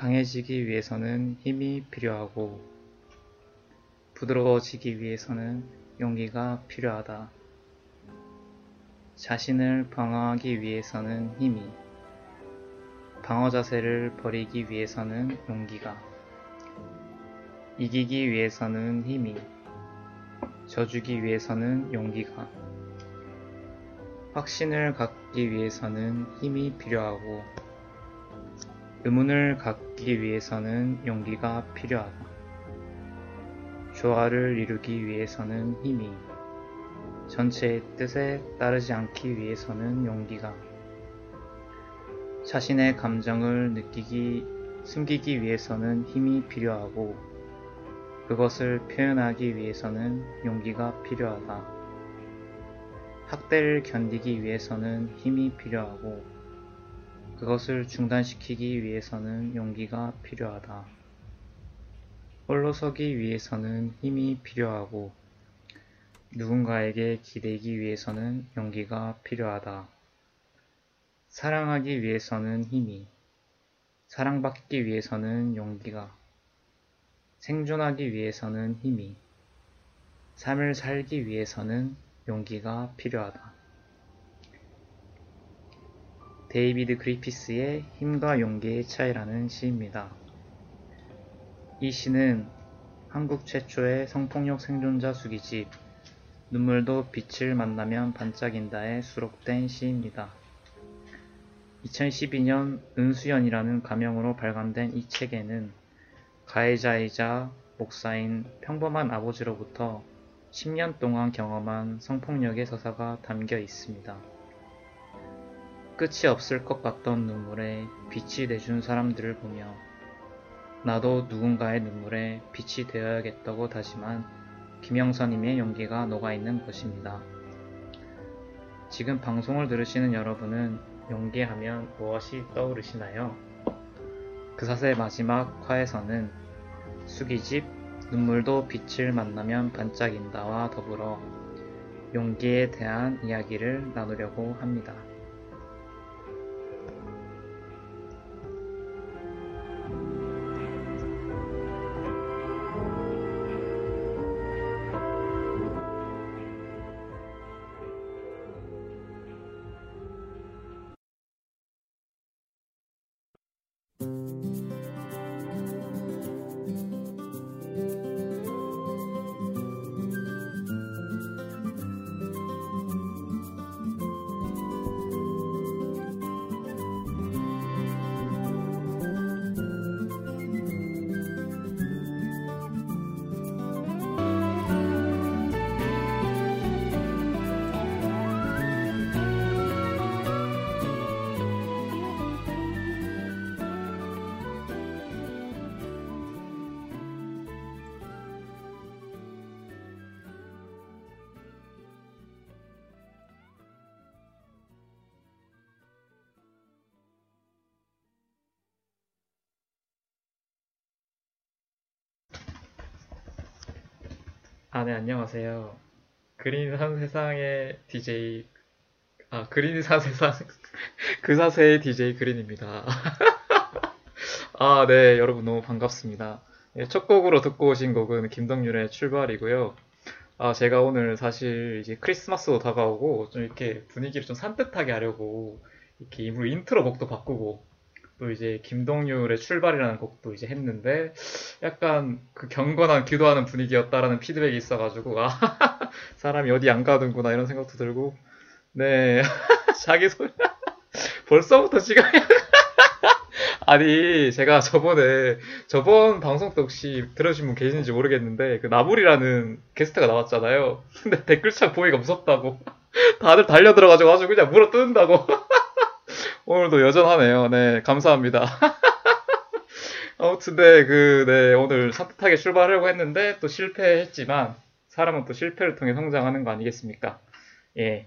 강해지기 위해서는 힘이 필요하고 부드러워지기 위해서는 용기가 필요하다. 자신을 방어하기 위해서는 힘이, 방어 자세를 버리기 위해서는 용기가, 이기기 위해서는 힘이, 져주기 위해서는 용기가, 확신을 갖기 위해서는 힘이 필요하고, 의문을 갖기 위해서는 용기가 필요하다. 조화를 이루기 위해서는 힘이, 전체의 뜻에 따르지 않기 위해서는 용기가, 자신의 감정을 느끼기, 숨기기 위해서는 힘이 필요하고, 그것을 표현하기 위해서는 용기가 필요하다. 학대를 견디기 위해서는 힘이 필요하고, 그것을 중단시키기 위해서는 용기가 필요하다. 홀로 서기 위해서는 힘이 필요하고, 누군가에게 기대기 위해서는 용기가 필요하다. 사랑하기 위해서는 힘이, 사랑받기 위해서는 용기가, 생존하기 위해서는 힘이, 삶을 살기 위해서는 용기가 필요하다. 데이비드 그리피스의 힘과 용기의 차이라는 시입니다. 이 시는 한국 최초의 성폭력 생존자 수기집 눈물도 빛을 만나면 반짝인다에 수록된 시입니다. 2012년 은수연이라는 가명으로 발간된 이 책에는 가해자이자 목사인 평범한 아버지로부터 10년 동안 경험한 성폭력의 서사가 담겨 있습니다. 끝이 없을 것 같던 눈물에 빛이 내준 사람들을 보며 나도 누군가의 눈물에 빛이 되어야겠다고 다짐한 김영선님의 용기가 녹아있는 것입니다. 지금 방송을 들으시는 여러분은 용기하면 무엇이 떠오르시나요? 그 사세 마지막 화에서는 수기집 눈물도 빛을 만나면 반짝인다와 더불어 용기에 대한 이야기를 나누려고 합니다. 세상의 DJ, 아, 그린 산 세상, 그 사세의 DJ 그린입니다. 아, 네, 여러분 너무 반갑습니다. 예, 첫 곡으로 듣고 오신 곡은 김동률의 출발이고요. 아, 제가 오늘 사실 이제 크리스마스도 다가오고 좀 이렇게 분위기를 좀 산뜻하게 하려고 이렇게 일부러 인트로 곡도 바꾸고 또 이제 김동률의 출발이라는 곡도 이제 했는데 약간 그 경건한 기도하는 분위기였다라는 피드백이 있어가지고 아 사람이 어디 안 가는구나 이런 생각도 들고. 네. 자기 소리 벌써부터 지금 아니 제가 저번에 저번 방송 때 혹시 들으신 분 계신지 모르겠는데 그 나물이라는 게스트가 나왔잖아요. 근데 댓글창 보기가 무섭다고. 다들 달려 들어가지고 아주 그냥 물어 뜯는다고. 오늘도 여전하네요. 네, 감사합니다. 아무튼, 네, 그, 네, 오늘 산뜻하게 출발하려고 했는데 또 실패했지만 사람은 또 실패를 통해 성장하는 거 아니겠습니까? 예.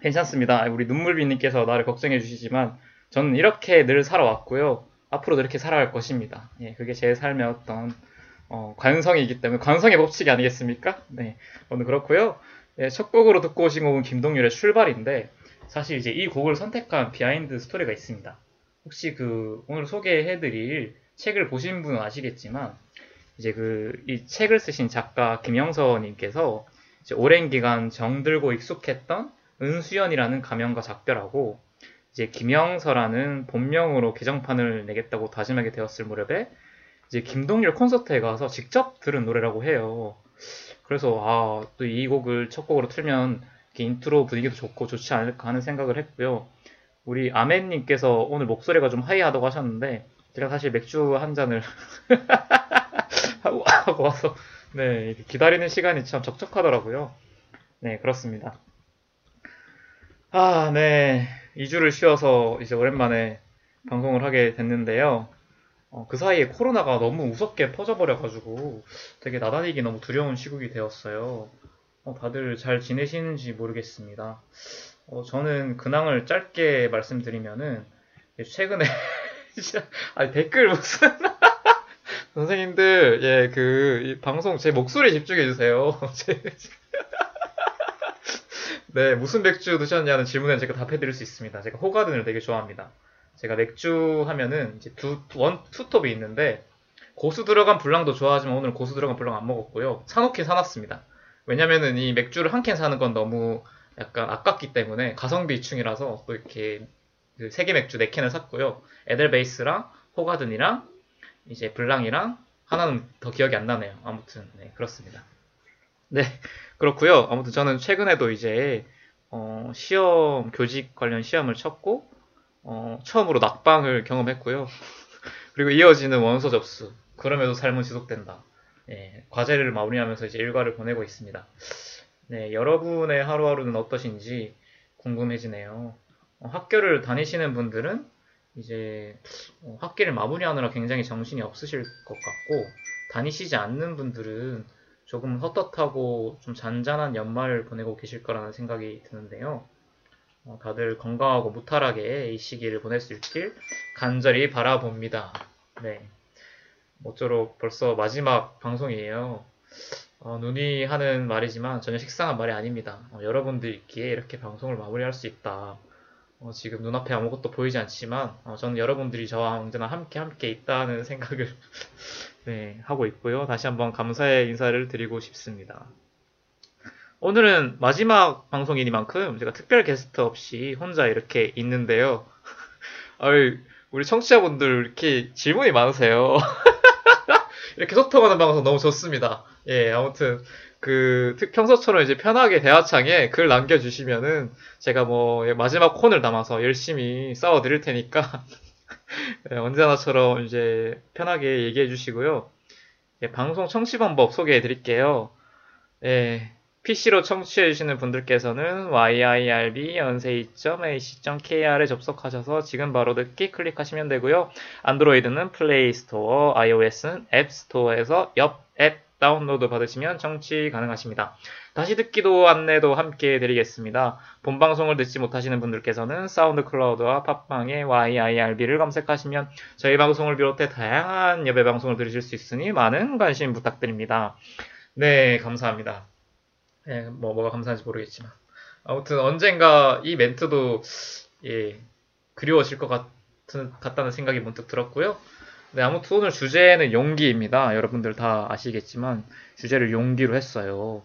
괜찮습니다. 우리 눈물비님께서 나를 걱정해 주시지만 저는 이렇게 늘 살아왔고요. 앞으로도 이렇게 살아갈 것입니다. 예, 그게 제 삶의 어떤 어, 관성이기 때문에 관성의 법칙이 아니겠습니까? 네, 오늘 그렇고요. 예, 첫 곡으로 듣고 오신 곡은 김동률의 출발인데 사실 이제 이 곡을 선택한 비하인드 스토리가 있습니다. 혹시 그 오늘 소개해드릴 책을 보신 분은 아시겠지만 이제 그 이 책을 쓰신 작가 김영서님께서 오랜 기간 정들고 익숙했던 은수연이라는 가명과 작별하고 이제 김영서라는 본명으로 개정판을 내겠다고 다짐하게 되었을 무렵에 이제 김동률 콘서트에 가서 직접 들은 노래라고 해요. 그래서 아 또 이 곡을 첫 곡으로 틀면 인트로 분위기도 좋고 좋지 않을까 하는 생각을 했고요. 우리 아멘님께서 오늘 목소리가 좀 high하다고 하셨는데 제가 사실 맥주 한 잔을 하고, 하고 와서 네 기다리는 시간이 참 적적하더라고요. 네 그렇습니다. 아, 네. 2주를 쉬어서 이제 오랜만에 방송을 하게 됐는데요. 어, 그 사이에 코로나가 너무 무섭게 퍼져버려가지고 되게 나다니기 너무 두려운 시국이 되었어요. 어, 다들 잘 지내시는지 모르겠습니다. 어, 저는 근황을 짧게 말씀드리면은 최근에 아니 댓글 무슨 선생님들 예 그 방송 제 목소리 집중해 주세요. 네, 무슨 맥주 드셨냐는 질문에 제가 답해드릴 수 있습니다. 제가 호가든을 되게 좋아합니다. 제가 맥주 하면은 이제 두, 원, 투톱이 있는데, 고수 들어간 블랑도 좋아하지만 오늘 고수 들어간 블랑 안 먹었고요. 사놓긴 사놨습니다. 왜냐면은 이 맥주를 한 캔 사는 건 너무 약간 아깝기 때문에 가성비 이충이라서 또 이렇게 그 세계 맥주 네 캔을 샀고요. 에델베이스랑 호가든이랑 이제 블랑이랑 하나는 더 기억이 안 나네요. 아무튼 네 그렇습니다. 네 그렇고요. 아무튼 저는 최근에도 이제 어, 시험 교직 관련 시험을 쳤고 어, 처음으로 낙방을 경험했고요. 그리고 이어지는 원서 접수. 그럼에도 삶은 지속된다. 예, 과제를 마무리하면서 이제 일과를 보내고 있습니다. 네, 여러분의 하루하루는 어떠신지 궁금해지네요. 어, 학교를 다니시는 분들은 이제 어, 학기를 마무리하느라 굉장히 정신이 없으실 것 같고 다니시지 않는 분들은 조금 헛헛하고 좀 잔잔한 연말을 보내고 계실 거라는 생각이 드는데요. 어, 다들 건강하고 무탈하게 이 시기를 보낼 수 있길 간절히 바라봅니다. 네. 모쪼록 벌써 마지막 방송이에요. 어, 눈이 하는 말이지만 전혀 식상한 말이 아닙니다. 어, 여러분들 있기에 이렇게 방송을 마무리할 수 있다. 어, 지금 눈앞에 아무것도 보이지 않지만 어, 저는 여러분들이 저와 언제나 함께 함께 있다는 생각을 네, 하고 있고요. 다시 한번 감사의 인사를 드리고 싶습니다. 오늘은 마지막 방송이니만큼 제가 특별 게스트 없이 혼자 이렇게 있는데요. 아유, 우리 청취자분들 이렇게 질문이 많으세요. 이렇게 소통하는 방송 너무 좋습니다. 예, 아무튼 그 평소처럼 이제 편하게 대화창에 글 남겨주시면은 제가 뭐 마지막 혼을 담아서 열심히 싸워 드릴 테니까 네, 언제나처럼 이제 편하게 얘기해 주시고요. 예, 방송 청취 방법 소개해 드릴게요. 예, PC로 청취해 주시는 분들께서는 yirb.yonsei.ac.kr에 접속하셔서 지금 바로 듣기 클릭하시면 되고요. 안드로이드는 플레이 스토어, iOS는 앱 스토어에서 옆 앱 다운로드 받으시면 청취 가능하십니다. 다시 듣기도 안내도 함께 해드리겠습니다. 본 방송을 듣지 못하시는 분들께서는 사운드 클라우드와 팟빵에 YIRB를 검색하시면 저희 방송을 비롯해 다양한 예배 방송을 들으실 수 있으니 많은 관심 부탁드립니다. 네, 감사합니다. 네, 뭐, 뭐가 감사한지 모르겠지만. 아무튼 언젠가 이 멘트도, 예, 그리워질 것 같은, 같다는 생각이 문득 들었고요. 네, 아무튼 오늘 주제는 용기입니다. 여러분들 다 아시겠지만 주제를 용기로 했어요.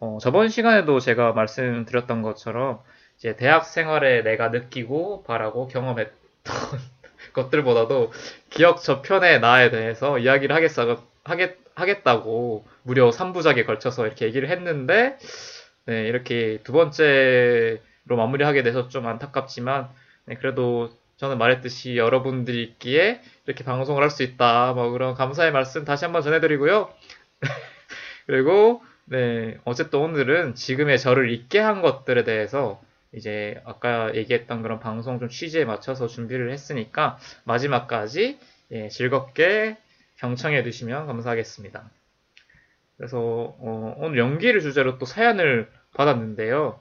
어, 저번 시간에도 제가 말씀드렸던 것처럼 이제 대학 생활에 내가 느끼고 바라고 경험했던 것들보다도 기억 저편의 나에 대해서 이야기를 하겠어, 하겠, 하겠다고 무려 3부작에 걸쳐서 이렇게 얘기를 했는데 네, 이렇게 두 번째로 마무리하게 돼서 좀 안타깝지만 네, 그래도 저는 말했듯이 여러분들이 있기에 이렇게 방송을 할 수 있다. 뭐 그런 감사의 말씀 다시 한번 전해드리고요. 그리고 네 어쨌든 오늘은 지금의 저를 있게 한 것들에 대해서 이제 아까 얘기했던 그런 방송 좀 취지에 맞춰서 준비를 했으니까 마지막까지 예, 즐겁게 경청해 주시면 감사하겠습니다. 그래서 어, 오늘 연기를 주제로 또 사연을 받았는데요.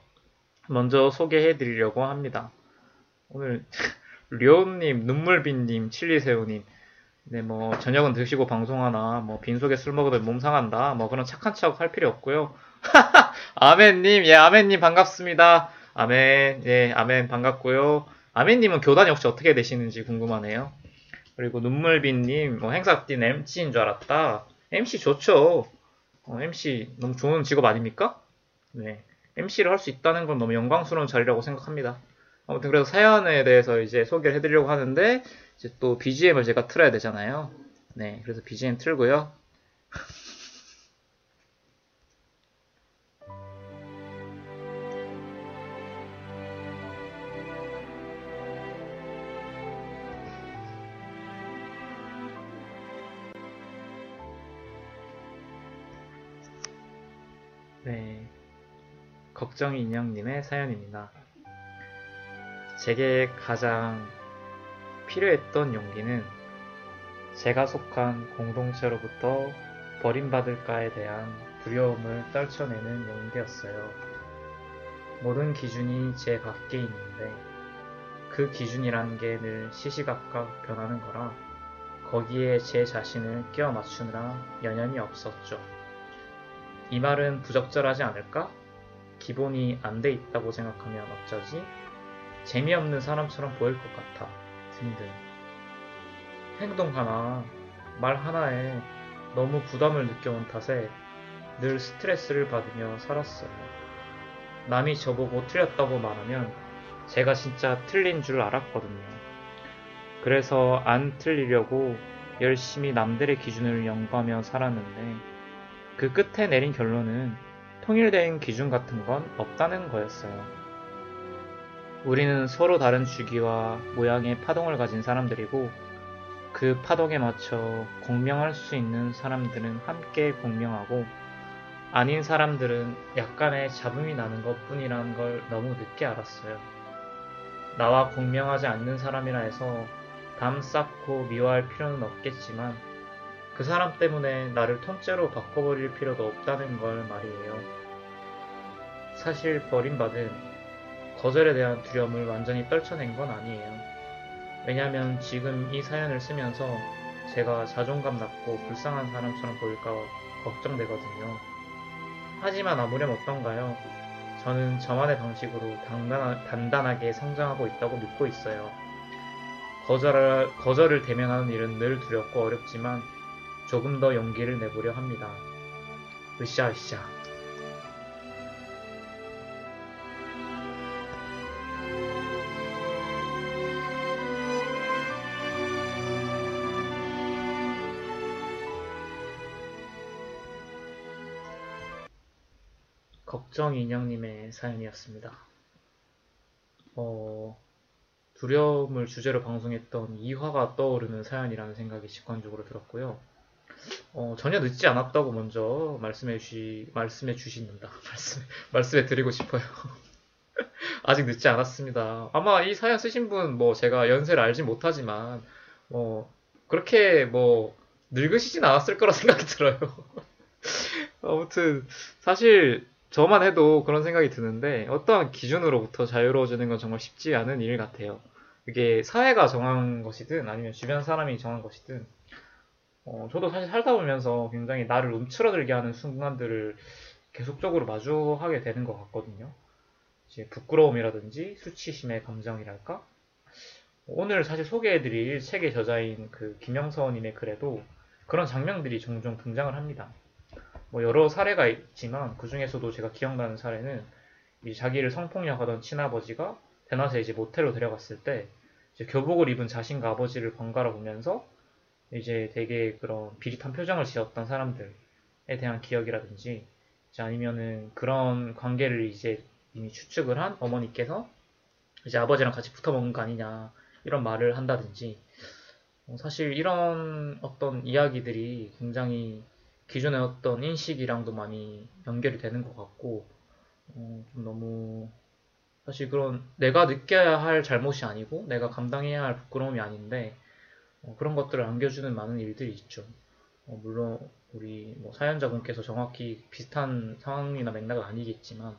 먼저 소개해 드리려고 합니다. 오늘 료님, 눈물빈님, 칠리새우님, 네, 뭐, 저녁은 드시고 방송하나, 뭐, 빈속에 술 먹으면 몸 상한다, 뭐, 그런 착한 척 할 필요 없고요. 아멘님, 예, 아멘님 반갑습니다. 아멘, 예, 아멘 반갑고요. 아멘님은 교단이 혹시 어떻게 되시는지 궁금하네요. 그리고 눈물빈님, 뭐 행사 뛴 MC인 줄 알았다. MC 좋죠. 어, MC 너무 좋은 직업 아닙니까? 네. MC를 할 수 있다는 건 너무 영광스러운 자리라고 생각합니다. 아무튼 그래서 사연에 대해서 이제 소개를 해드리려고 하는데, 이제 또 BGM을 제가 틀어야 되잖아요. 네. 그래서 BGM 틀고요. 네. 걱정이 인형님의 사연입니다. 제게 가장 필요했던 용기는 제가 속한 공동체로부터 버림받을까에 대한 두려움을 떨쳐내는 용기였어요. 모든 기준이 제 밖에 있는데 그 기준이라는 게 늘 시시각각 변하는 거라 거기에 제 자신을 끼워 맞추느라 여념이 없었죠. 이 말은 부적절하지 않을까? 기본이 안 돼 있다고 생각하면 어쩌지? 재미없는 사람처럼 보일 것 같아. 등등. 행동 하나, 말 하나에 너무 부담을 느껴온 탓에 늘 스트레스를 받으며 살았어요. 남이 저보고 틀렸다고 말하면 제가 진짜 틀린 줄 알았거든요. 그래서 안 틀리려고 열심히 남들의 기준을 연구하며 살았는데 그 끝에 내린 결론은 통일된 기준 같은 건 없다는 거였어요. 우리는 서로 다른 주기와 모양의 파동을 가진 사람들이고 그 파동에 맞춰 공명할 수 있는 사람들은 함께 공명하고 아닌 사람들은 약간의 잡음이 나는 것 뿐이라는 걸 너무 늦게 알았어요. 나와 공명하지 않는 사람이라 해서 담 쌓고 미워할 필요는 없겠지만 그 사람 때문에 나를 통째로 바꿔버릴 필요도 없다는 걸 말이에요. 사실 버림받은 거절에 대한 두려움을 완전히 떨쳐낸 건 아니에요. 왜냐면 지금 이 사연을 쓰면서 제가 자존감 낮고 불쌍한 사람처럼 보일까 걱정되거든요. 하지만 아무렴 어떤가요? 저는 저만의 방식으로 단단하, 단단하게 성장하고 있다고 믿고 있어요. 거절을, 거절을 대면하는 일은 늘 두렵고 어렵지만 조금 더 용기를 내보려 합니다. 으쌰으쌰. 걱정 인형님의 사연이었습니다. 어, 두려움을 주제로 방송했던 이화가 떠오르는 사연이라는 생각이 직관적으로 들었고요. 어, 전혀 늦지 않았다고 먼저 말씀해 주시, 말씀해 주신다. 말씀, 말씀해 드리고 싶어요. 아직 늦지 않았습니다. 아마 이 사연 쓰신 분, 뭐, 제가 연세를 알지 못하지만, 뭐, 그렇게 뭐, 늙으시진 않았을 거라 생각이 들어요. 아무튼, 사실, 저만 해도 그런 생각이 드는데, 어떠한 기준으로부터 자유로워지는 건 정말 쉽지 않은 일 같아요. 그게 사회가 정한 것이든, 아니면 주변 사람이 정한 것이든, 어, 저도 사실 살다 보면서 굉장히 나를 움츠러들게 하는 순간들을 계속적으로 마주하게 되는 것 같거든요. 이제 부끄러움이라든지 수치심의 감정이랄까? 오늘 사실 소개해드릴 책의 저자인 그 김영서님의 글에도 그런 장면들이 종종 등장을 합니다. 뭐 여러 사례가 있지만 그 중에서도 제가 기억나는 사례는 자기를 성폭력하던 친아버지가 대낮에 이제 모텔로 데려갔을 때 교복을 입은 자신과 아버지를 번갈아 보면서 이제 되게 그런 비릿한 표정을 지었던 사람들에 대한 기억이라든지 아니면은 그런 관계를 이제 이미 추측을 한 어머니께서 이제 아버지랑 같이 붙어 먹는 거 아니냐 이런 말을 한다든지 어, 사실 이런 어떤 이야기들이 굉장히 기존의 어떤 인식이랑도 많이 연결이 되는 것 같고 어, 좀 너무 사실 그런 내가 느껴야 할 잘못이 아니고 내가 감당해야 할 부끄러움이 아닌데 어, 그런 것들을 안겨주는 많은 일들이 있죠. 어, 물론 우리 뭐 사연자분께서 정확히 비슷한 상황이나 맥락은 아니겠지만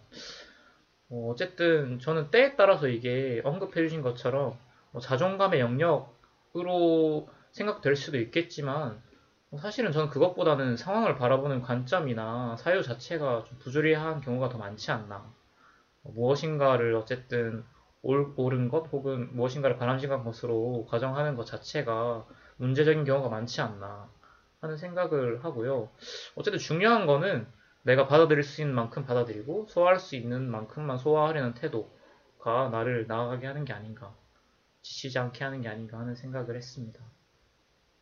어, 쨌든 저는 때에 따라서 이게 언급해주신 것처럼 뭐 자존감의 영역으로 생각될 수도 있겠지만 뭐 사실은 저는 그것보다는 상황을 바라보는 관점이나 사유 자체가 좀 부조리한 경우가 더 많지 않나. 뭐 무엇인가를 어쨌든 옳, 옳은 것 혹은 무엇인가를 바람직한 것으로 가정하는 것 자체가 문제적인 경우가 많지 않나 하는 생각을 하고요. 어쨌든 중요한 거는 내가 받아들일 수 있는 만큼 받아들이고 소화할 수 있는 만큼만 소화하려는 태도가 나를 나아가게 하는 게 아닌가. 지치지 않게 하는 게 아닌가 하는 생각을 했습니다.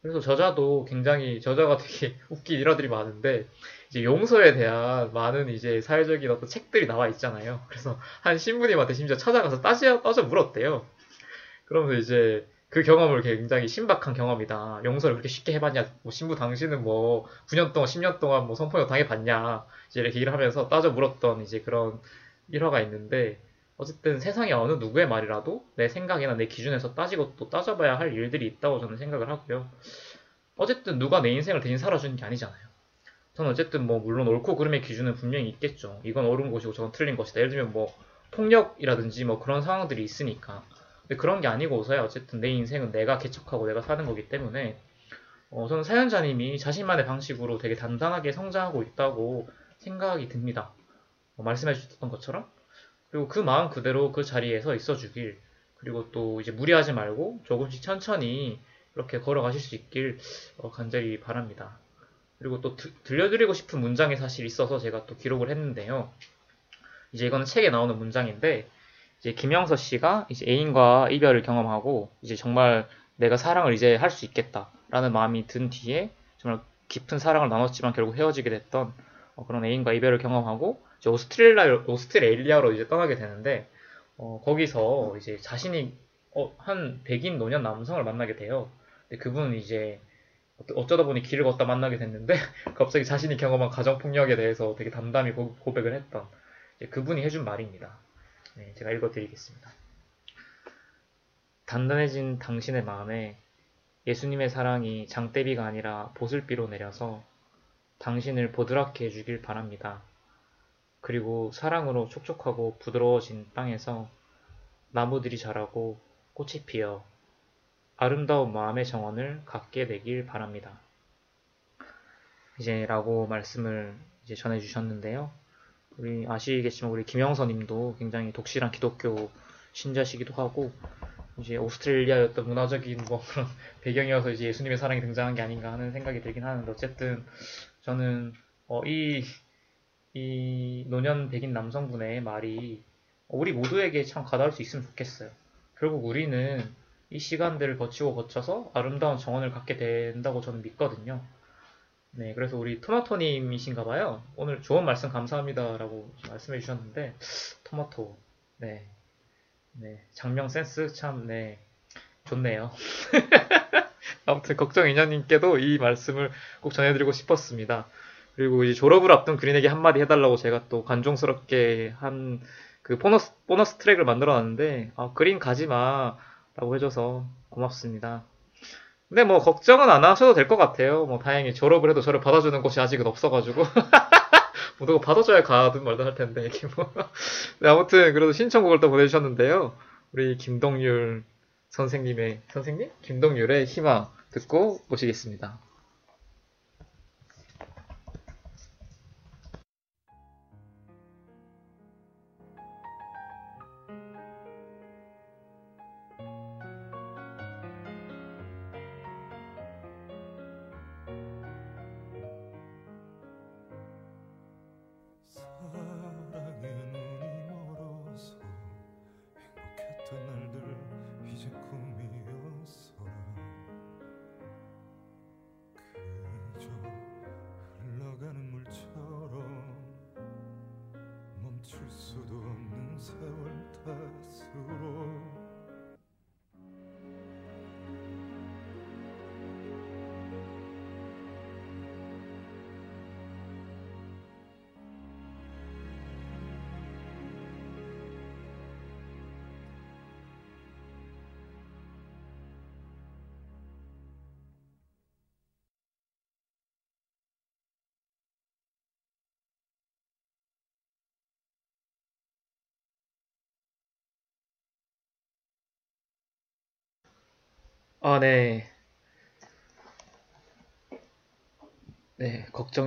그래서 저자도 굉장히 저자가 되게 웃긴 일화들이 많은데 이제 용서에 대한 많은 이제 사회적인 어떤 책들이 나와 있잖아요. 그래서 한 신부님한테 심지어 찾아가서 따져 따져 물었대요. 그러면서 이제 그 경험을 굉장히 신박한 경험이다. 용서를 그렇게 쉽게 해봤냐? 뭐 신부 당신은 뭐 9년 동안 10년 동안 뭐 성폭력 당해봤냐? 이제 이렇게 일을 하면서 따져 물었던 이제 그런 일화가 있는데 어쨌든 세상에 어느 누구의 말이라도 내 생각이나 내 기준에서 따지고 또 따져봐야 할 일들이 있다고 저는 생각을 하고요. 어쨌든 누가 내 인생을 대신 살아주는 게 아니잖아요. 저는 어쨌든 뭐 물론 옳고 그름의 기준은 분명히 있겠죠. 이건 옳은 것이고 저건 틀린 것이다. 예를 들면 뭐 폭력이라든지 뭐 그런 상황들이 있으니까. 근데 그런 게 아니고서야 어쨌든 내 인생은 내가 개척하고 내가 사는 거기 때문에 어, 저는 사연자님이 자신만의 방식으로 되게 단단하게 성장하고 있다고 생각이 듭니다. 어, 말씀해 주셨던 것처럼 그리고 그 마음 그대로 그 자리에 서 있어 주길 그리고 또 이제 무리하지 말고 조금씩 천천히 이렇게 걸어가실 수 있길 어, 간절히 바랍니다. 그리고 또 드, 들려드리고 싶은 문장이 사실 있어서 제가 또 기록을 했는데요. 이제 이거는 책에 나오는 문장인데 이제 김영서 씨가 이제 애인과 이별을 경험하고 이제 정말 내가 사랑을 이제 할 수 있겠다라는 마음이 든 뒤에 정말 깊은 사랑을 나눴지만 결국 헤어지게 됐던 어, 그런 애인과 이별을 경험하고 오스트레일리아, 오스트레일리아로 이제 떠나게 되는데 어, 거기서 이제 자신이 어, 한 백인 노년 남성을 만나게 돼요. 근데 그분은 이제 어쩌다 보니 길을 걷다 만나게 됐는데 갑자기 자신이 경험한 가정 폭력에 대해서 되게 담담히 고, 백을 했던 그분이 해준 말입니다. 네, 제가 읽어드리겠습니다. 단단해진 당신의 마음에 예수님의 사랑이 장대비가 아니라 보슬비로 내려서 당신을 보드랗게 해주길 바랍니다. 그리고 사랑으로 촉촉하고 부드러워진 땅에서 나무들이 자라고 꽃이 피어 아름다운 마음의 정원을 갖게 되길 바랍니다. 이제 라고 말씀을 이제 전해주셨는데요. 우리 아시겠지만 우리 김영선 님도 굉장히 독실한 기독교 신자시기도 하고 이제 오스트레일리아의 어떤 문화적인 뭐 그런 배경이어서 이제 예수님의 사랑이 등장한 게 아닌가 하는 생각이 들긴 하는데 어쨌든 저는 어, 이 이 노년 백인 남성분의 말이 우리 모두에게 참 가다울 수 있으면 좋겠어요. 결국 우리는 이 시간들을 거치고 거쳐서 아름다운 정원을 갖게 된다고 저는 믿거든요. 네, 그래서 우리 토마토님이신가 봐요. 오늘 좋은 말씀 감사합니다라고 말씀해 주셨는데, 토마토, 네. 네, 장명 센스 참, 네, 좋네요. 아무튼 걱정 이녀님께도 이 말씀을 꼭 전해드리고 싶었습니다. 그리고 이제 졸업을 앞둔 그린에게 한마디 해달라고 제가 또 관종스럽게 한 그 보너스, 보너스 트랙을 만들어 놨는데, 아, 그린 가지 마. 라고 해줘서 고맙습니다. 근데 뭐, 걱정은 안 하셔도 될 것 같아요. 뭐, 다행히 졸업을 해도 저를 받아주는 곳이 아직은 없어가지고. 뭐, 누가 받아줘야 가든 말든 할 텐데, 이게 뭐. 네, 아무튼, 그래도 신청곡을 또 보내주셨는데요. 우리 김동률 선생님의, 선생님? 김동률의 희망 듣고 오시겠습니다.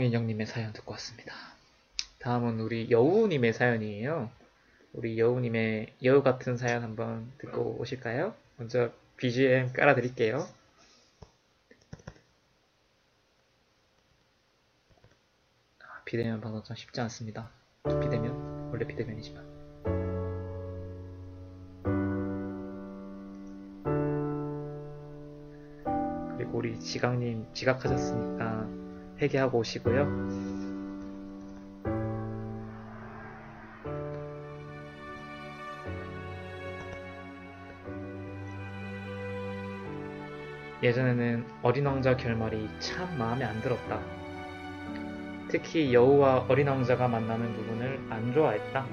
성인영님의 사연 듣고 왔습니다. 다음은 우리 여우님의 사연이에요. 우리 여우님의 여우 같은 사연 한번 듣고 오실까요? 먼저 BGM 깔아드릴게요. 아, 비대면 방송 참 쉽지 않습니다. 비대면 원래 비대면이지만. 그리고 우리 지각님 지각하셨으니까 회개하고 오시고요. 예전에는 어린 왕자 결말이 참 마음에 안 들었다. 특히 여우와 어린 왕자가 만나는 부분을 안 좋아했다.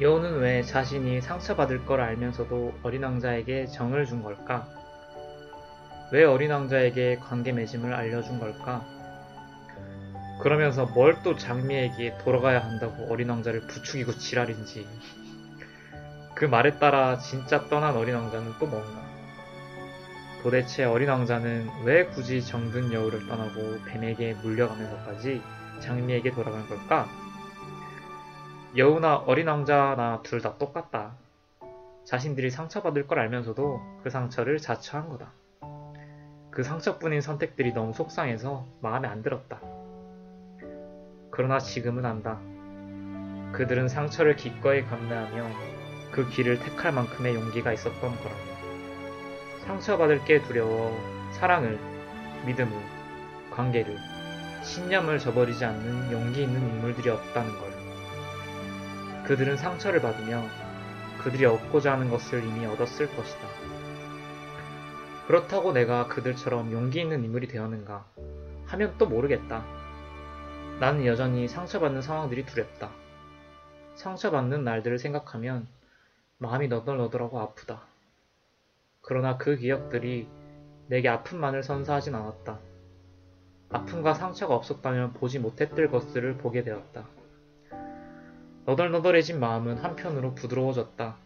여우는 왜 자신이 상처받을 걸 알면서도 어린 왕자에게 정을 준 걸까? 왜 어린 왕자에게 관계 맺음을 알려준 걸까? 그러면서 뭘 또 장미에게 돌아가야 한다고 어린 왕자를 부추기고 지랄인지. 그 말에 따라 진짜 떠난 어린 왕자는 또 뭔가? 도대체 어린 왕자는 왜 굳이 정든 여우를 떠나고 뱀에게 물려가면서까지 장미에게 돌아간 걸까? 여우나 어린 왕자나 둘 다 똑같다. 자신들이 상처받을 걸 알면서도 그 상처를 자처한 거다. 그 상처뿐인 선택들이 너무 속상해서 마음에 안 들었다. 그러나 지금은 안다. 그들은 상처를 기꺼이 감내하며 그 길을 택할 만큼의 용기가 있었던 거라며. 상처받을 게 두려워 사랑을, 믿음을, 관계를, 신념을 저버리지 않는 용기 있는 인물들이 없다는 걸. 그들은 상처를 받으며 그들이 얻고자 하는 것을 이미 얻었을 것이다. 그렇다고 내가 그들처럼 용기 있는 인물이 되었는가 하면 또 모르겠다. 나는 여전히 상처받는 상황들이 두렵다. 상처받는 날들을 생각하면 마음이 너덜너덜하고 아프다. 그러나 그 기억들이 내게 아픔만을 선사하진 않았다. 아픔과 상처가 없었다면 보지 못했을 것들을 보게 되었다. 너덜너덜해진 마음은 한편으로 부드러워졌다.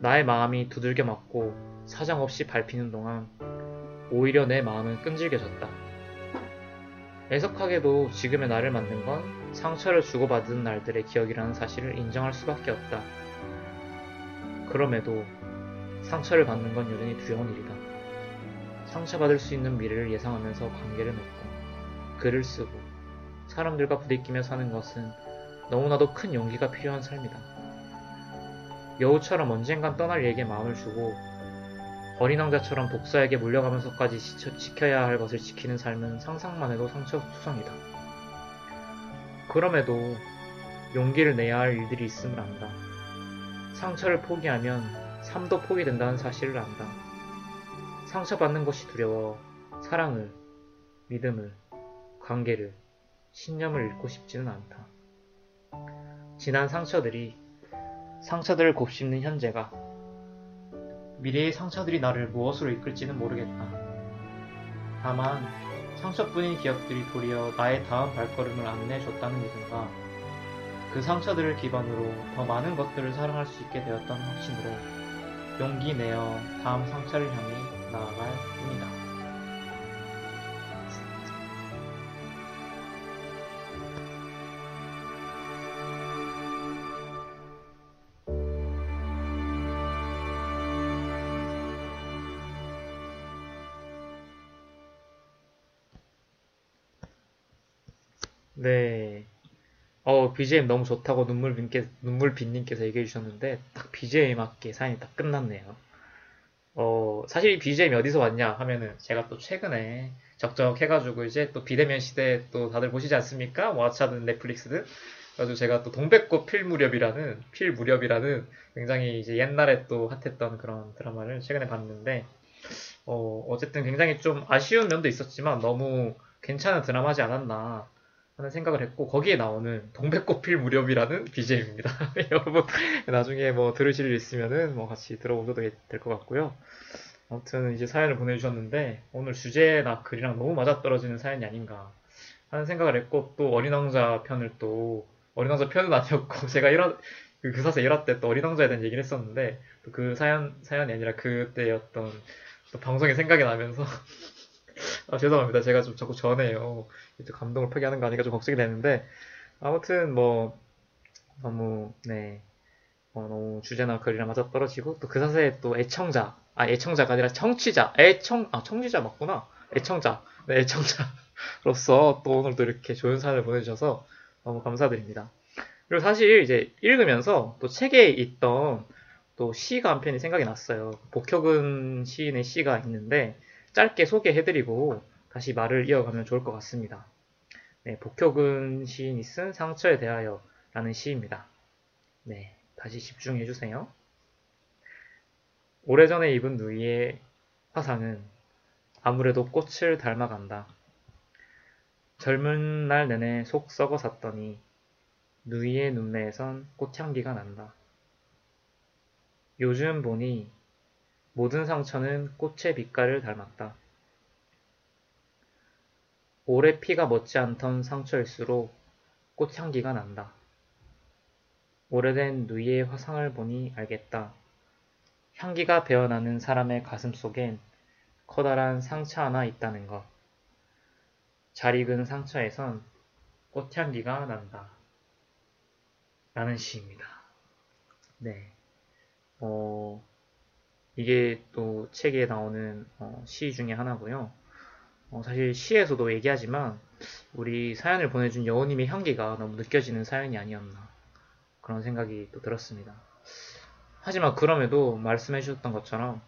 나의 마음이 두들겨 맞고 사정없이 밟히는 동안 오히려 내 마음은 끈질겨졌다. 애석하게도 지금의 나를 만든 건 상처를 주고받은 날들의 기억이라는 사실을 인정할 수밖에 없다. 그럼에도 상처를 받는 건 여전히 두려운 일이다. 상처받을 수 있는 미래를 예상하면서 관계를 맺고 글을 쓰고 사람들과 부대끼며 사는 것은 너무나도 큰 용기가 필요한 삶이다. 여우처럼 언젠간 떠날 얘에게 마음을 주고 어린 왕자처럼 독사에게 물려가면서까지 지켜, 야 할 것을 지키는 삶은 상상만 해도 상처투성이다. 그럼에도 용기를 내야 할 일들이 있음을 안다. 상처를 포기하면 삶도 포기된다는 사실을 안다. 상처받는 것이 두려워 사랑을, 믿음을, 관계를, 신념을 잃고 싶지는 않다. 지난 상처들이 상처들을 곱씹는 현재가 미래의 상처들이 나를 무엇으로 이끌지는 모르겠다. 다만 상처뿐인 기억들이 도리어 나의 다음 발걸음을 안내해 줬다는 믿음과 그 상처들을 기반으로 더 많은 것들을 사랑할 수 있게 되었다는 확신으로 용기 내어 다음 상처를 향해 나아갈 뿐이다. BGM 너무 좋다고 눈물 빈께, 눈물 빈님께서 얘기해 주셨는데, 딱 BGM에 맞게 사연이 딱 끝났네요. 어, 사실 이 BGM이 어디서 왔냐 하면은, 제가 또 최근에 적적해가지고 이제 또 비대면 시대 또 다들 보시지 않습니까? 뭐, 아차든 넷플릭스든. 그래가지고 제가 또 동백꽃 필 무렵이라는, 필 무렵이라는 굉장히 이제 옛날에 또 핫했던 그런 드라마를 최근에 봤는데, 어, 어쨌든 굉장히 좀 아쉬운 면도 있었지만 너무 괜찮은 드라마지 않았나. 하는 생각을 했고 거기에 나오는 동백꽃필 무렵이라는 BGM입니다. 여러분 나중에 뭐 들으실 일 있으면은 뭐 같이 들어보셔도 될 것 같고요. 아무튼 이제 사연을 보내주셨는데 오늘 주제나 글이랑 너무 맞아떨어지는 사연이 아닌가 하는 생각을 했고 또 어린 왕자 편을 또 어린 왕자 편은 아니었고 제가 1화 그, 그 사세 1화 때 또 어린 왕자에 대한 얘기를 했었는데 그 사연 사연이 아니라 그때였던 또 방송이 생각이 나면서 아, 죄송합니다. 제가 좀 자꾸 전해요. 또 감동을 표기하는 거 아닌가 좀 걱정이 되는데, 아무튼 뭐, 너무, 네. 어, 너무 주제나 글이랑 맞아 떨어지고, 또 그 사세에 또 애청자, 아, 애청자가 아니라 청취자, 애청, 아, 청취자 맞구나. 애청자, 네, 애청자. 또 오늘도 이렇게 좋은 사연을 보내주셔서 너무 감사드립니다. 그리고 사실 이제 읽으면서 또 책에 있던 또 시가 한 편이 생각이 났어요. 복혁은 시인의 시가 있는데 짧게 소개해드리고 다시 말을 이어가면 좋을 것 같습니다. 네, 복혁은 시인이 쓴 상처에 대하여 라는 시입니다. 네, 다시 집중해 주세요. 오래전에 입은 누이의 화상은 아무래도 꽃을 닮아간다. 젊은 날 내내 속 썩어 샀더니 누이의 눈매에선 꽃향기가 난다. 요즘 보니 모든 상처는 꽃의 빛깔을 닮았다. 오래 피가 멎지 않던 상처일수록 꽃향기가 난다. 오래된 누이의 화상을 보니 알겠다. 향기가 배어나는 사람의 가슴 속엔 커다란 상처 하나 있다는 것. 잘 익은 상처에선 꽃향기가 난다. 라는 시입니다. 네. 어, 이게 또 책에 나오는 어, 시 중에 하나고요. 어, 사실 시에서도 얘기하지만 우리 사연을 보내준 여우님의 향기가 너무 느껴지는 사연이 아니었나 그런 생각이 또 들었습니다. 하지만 그럼에도 말씀해 주셨던 것처럼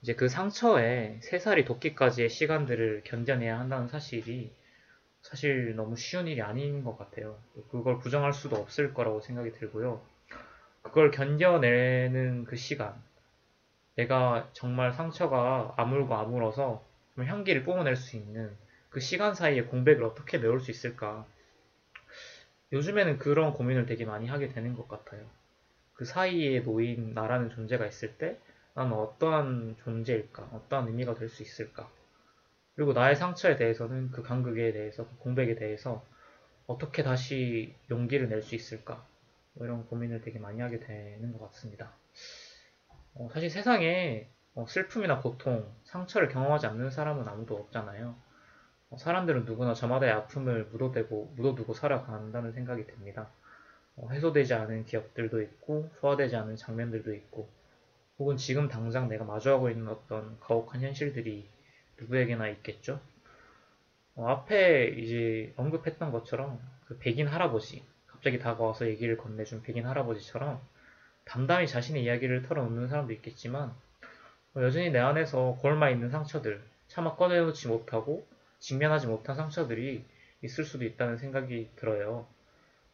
이제 그 상처에 세 살이 돋기까지의 시간들을 견뎌내야 한다는 사실이 사실 너무 쉬운 일이 아닌 것 같아요. 그걸 부정할 수도 없을 거라고 생각이 들고요. 그걸 견뎌내는 그 시간, 내가 정말 상처가 아물고 아물어서 향기를 뿜어낼 수 있는 그 시간 사이에 공백을 어떻게 메울 수 있을까? 요즘에는 그런 고민을 되게 많이 하게 되는 것 같아요. 그 사이에 놓인 나라는 존재가 있을 때 나는 어떠한 존재일까? 어떠한 의미가 될 수 있을까? 그리고 나의 상처에 대해서는 그 간극에 대해서, 그 공백에 대해서 어떻게 다시 용기를 낼 수 있을까? 뭐 이런 고민을 되게 많이 하게 되는 것 같습니다. 어, 사실 세상에 어, 슬픔이나 고통, 상처를 경험하지 않는 사람은 아무도 없잖아요. 어, 사람들은 누구나 저마다의 아픔을 묻어대고, 묻어두고 살아간다는 생각이 듭니다. 어, 해소되지 않은 기억들도 있고, 소화되지 않은 장면들도 있고, 혹은 지금 당장 내가 마주하고 있는 어떤 가혹한 현실들이 누구에게나 있겠죠. 어, 앞에 이제 언급했던 것처럼 그 백인 할아버지 갑자기 다가와서 얘기를 건네준 백인 할아버지처럼 담담히 자신의 이야기를 털어놓는 사람도 있겠지만 어, 여전히 내 안에서 골마 있는 상처들 차마 꺼내놓지 못하고 직면하지 못한 상처들이 있을 수도 있다는 생각이 들어요.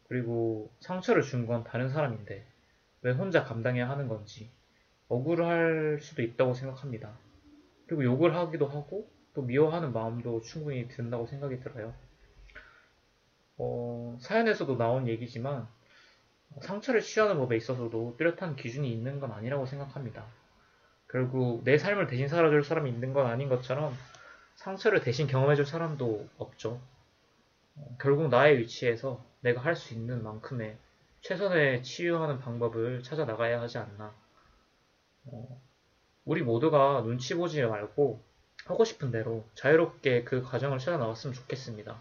그리고 상처를 준 건 다른 사람인데 왜 혼자 감당해야 하는 건지 억울할 수도 있다고 생각합니다. 그리고 욕을 하기도 하고 또 미워하는 마음도 충분히 든다고 생각이 들어요. 어, 사연에서도 나온 얘기지만 상처를 취하는 법에 있어서도 뚜렷한 기준이 있는 건 아니라고 생각합니다. 결국 내 삶을 대신 살아줄 사람이 있는 건 아닌 것처럼 상처를 대신 경험해줄 사람도 없죠. 어, 결국 나의 위치에서 내가 할 수 있는 만큼의 최선의 치유하는 방법을 찾아 나가야 하지 않나. 어, 우리 모두가 눈치 보지 말고 하고 싶은 대로 자유롭게 그 과정을 찾아 나왔으면 좋겠습니다.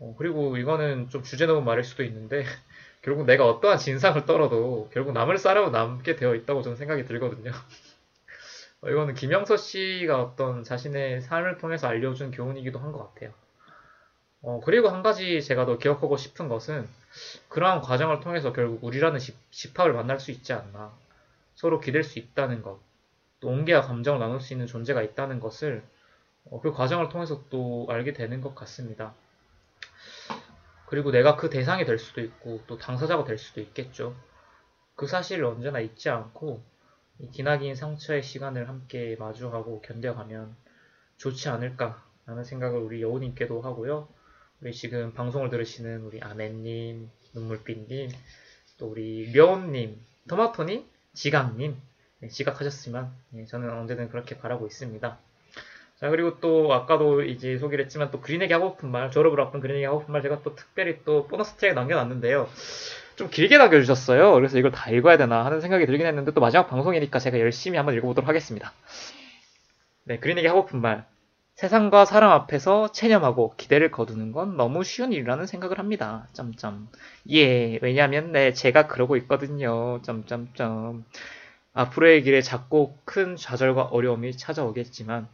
어, 그리고 이거는 좀 주제 넘은 말일 수도 있는데 결국 내가 어떠한 진상을 떨어도 결국 남을 싸려고 남게 되어 있다고 저는 생각이 들거든요. 어, 이거는 김영서 씨가 어떤 자신의 삶을 통해서 알려준 교훈이기도 한 것 같아요. 어, 그리고 한 가지 제가 더 기억하고 싶은 것은 그러한 과정을 통해서 결국 우리라는 집, 집합을 만날 수 있지 않나. 서로 기댈 수 있다는 것. 또 온기와 감정을 나눌 수 있는 존재가 있다는 것을 어, 그 과정을 통해서 또 알게 되는 것 같습니다. 그리고 내가 그 대상이 될 수도 있고 또 당사자가 될 수도 있겠죠. 그 사실을 언제나 잊지 않고 이 기나긴 상처의 시간을 함께 마주하고 견뎌가면 좋지 않을까라는 생각을 우리 여우님께도 하고요. 우리 지금 방송을 들으시는 우리 아멘님, 눈물빛님, 또 우리 려온님, 토마토님, 지강님, 네, 지각하셨지만 네, 저는 언제든 그렇게 바라고 있습니다. 자 그리고 또 아까도 이제 소개를 했지만 또 그린에게 하고 싶은 말 졸업을 앞둔 그린에게 하고 싶은 말 제가 또 특별히 또 보너스 트랙 남겨놨는데요 좀 길게 남겨주셨어요 그래서 이걸 다 읽어야 되나 하는 생각이 들긴 했는데 또 마지막 방송이니까 제가 열심히 한번 읽어보도록 하겠습니다 네 그린에게 하고 싶은 말 세상과 사람 앞에서 체념하고 기대를 거두는 건 너무 쉬운 일이라는 생각을 합니다. 점점. 예, 왜냐면 네, 제가 그러고 있거든요. 점점점. 앞으로의 길에 작고 큰 좌절과 어려움이 찾아오겠지만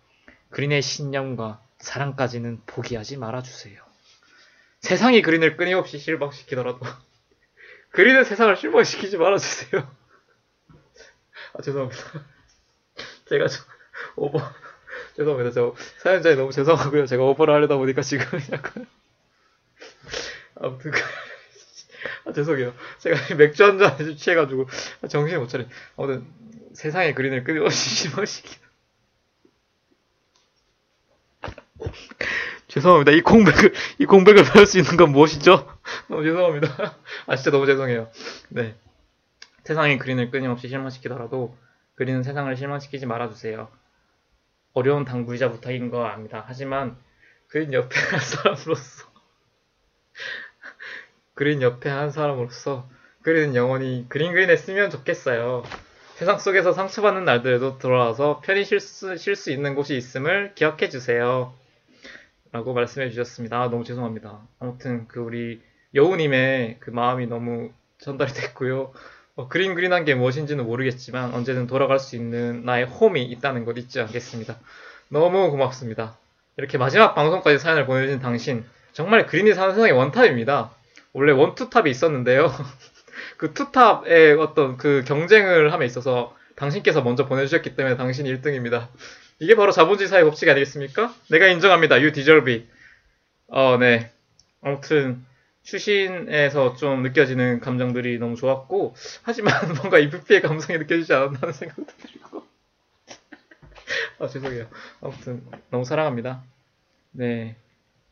그린의 신념과 사랑까지는 포기하지 말아주세요. 세상이 그린을 끊임없이 실망시키더라도 그린은 세상을 실망시키지 말아주세요. 아 죄송합니다. 제가 좀 오버 죄송합니다. 저 사연자에 너무 죄송하고요. 제가 오버를 하려다 보니까 지금 약간 아무튼 그- 아, 죄송해요. 제가 맥주 한 잔 취해가지고 정신을 못 차려. 아무튼 세상의 그린을 끊임없이 실망시키. 죄송합니다. 이 공백을 이 공백을 배울 수 있는 건 무엇이죠? 너무 죄송합니다. 아 진짜 너무 죄송해요. 네. 세상의 그린을 끊임없이 실망시키더라도 그린은 세상을 실망시키지 말아주세요. 어려운 당부이자 부탁인 거 압니다. 하지만 그린 옆에 한 사람으로서 그린 옆에 한 사람으로서 그린은 영원히 그린 그린 했으면 좋겠어요. 세상 속에서 상처받는 날들에도 돌아와서 편히 쉴 수 있는 곳이 있음을 기억해 주세요. 라고 말씀해 주셨습니다. 아, 너무 죄송합니다. 아무튼 그 우리 여우님의 그 마음이 너무 전달이 됐고요. 어, 그린 그린한 게 무엇인지는 모르겠지만 언제든 돌아갈 수 있는 나의 홈이 있다는 걸 잊지 않겠습니다. 너무 고맙습니다. 이렇게 마지막 방송까지 사연을 보내주신 당신 정말 그린이 사는 세상의 원탑입니다. 원래 원투탑이 있었는데요. 그 투탑의 어떤 그 경쟁을 함에 있어서 당신께서 먼저 보내주셨기 때문에 당신이 1등입니다. 이게 바로 자본주의사의 법칙 아니겠습니까? 내가 인정합니다. You deserve it. 어, 네. 아무튼 추신에서 좀 느껴지는 감정들이 너무 좋았고 하지만 뭔가 EVP의 감성이 느껴지지 않았다는 생각도 들고 아 죄송해요. 아무튼 너무 사랑합니다. 네.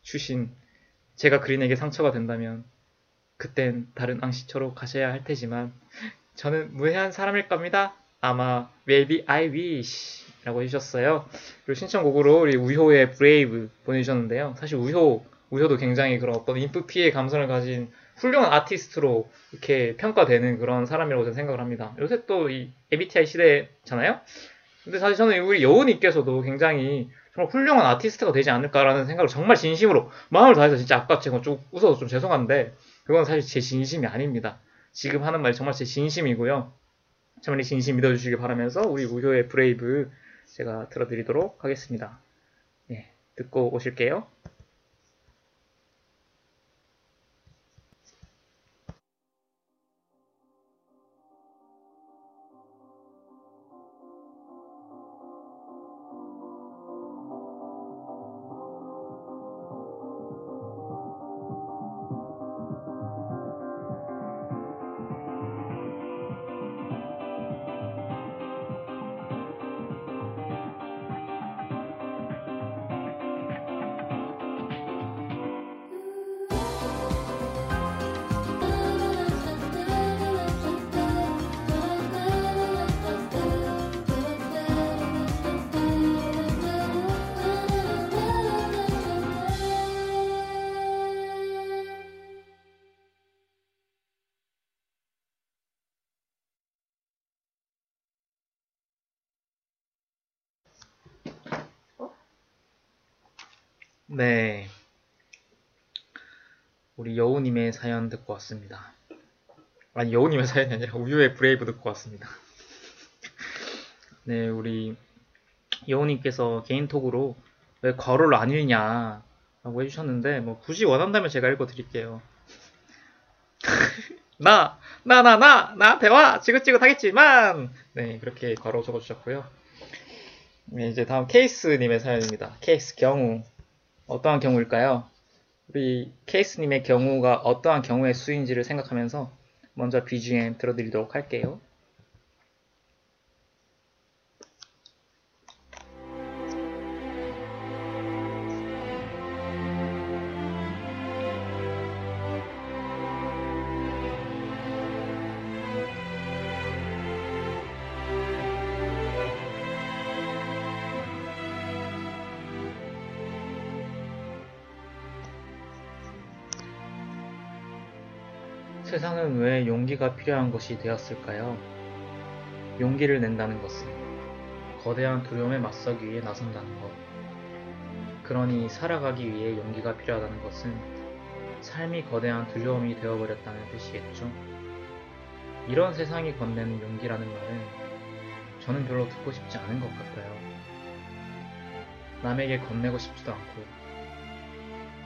추신 제가 그린에게 상처가 된다면 그땐 다른 앙시초로 가셔야 할 테지만 저는 무해한 사람일 겁니다. 아마 maybe I wish 라고 해주셨어요. 그리고 신청곡으로 우리 우효의 Brave 보내주셨는데요. 사실 우효, 우효도 굉장히 그런 어떤 인프피의 감성을 가진 훌륭한 아티스트로 이렇게 평가되는 그런 사람이라고 저는 생각을 합니다. 요새 또 이 MBTI 시대잖아요? 근데 사실 저는 우리 여우님께서도 굉장히 정말 훌륭한 아티스트가 되지 않을까라는 생각을 정말 진심으로 마음을 다해서 진짜 아까 제가 좀 웃어서 좀 죄송한데 그건 사실 제 진심이 아닙니다. 지금 하는 말이 정말 제 진심이고요. 정말 이 진심 믿어주시기 바라면서 우리 우효의 브레이브 제가 들어드리도록 하겠습니다. 예, 듣고 오실게요. 사연 듣고 왔습니다. 아니, 여우님의 사연이 아니라 우효의 Brave 듣고 왔습니다. 네, 우리 여우님께서 개인톡으로 왜 괄호를 안 읽냐 라고 해주셨는데, 뭐, 굳이 원한다면 제가 읽어드릴게요. 나, 나, 나, 나, 나한테 와! 지긋지긋하겠지만! 네, 그렇게 괄호 적어주셨고요. 네, 이제 다음 케이스님의 사연입니다. 케이스 경우. 어떠한 경우일까요? 우리 케이스님의 경우가 어떠한 경우의 수인지를 생각하면서 먼저 BGM 들어드리도록 할게요. 세상은 왜 용기가 필요한 것이 되었을까요? 용기를 낸다는 것은 거대한 두려움에 맞서기 위해 나선다는 것. 그러니 살아가기 위해 용기가 필요하다는 것은 삶이 거대한 두려움이 되어버렸다는 뜻이겠죠. 이런 세상이 건네는 용기라는 말은 저는 별로 듣고 싶지 않은 것 같아요. 남에게 건네고 싶지도 않고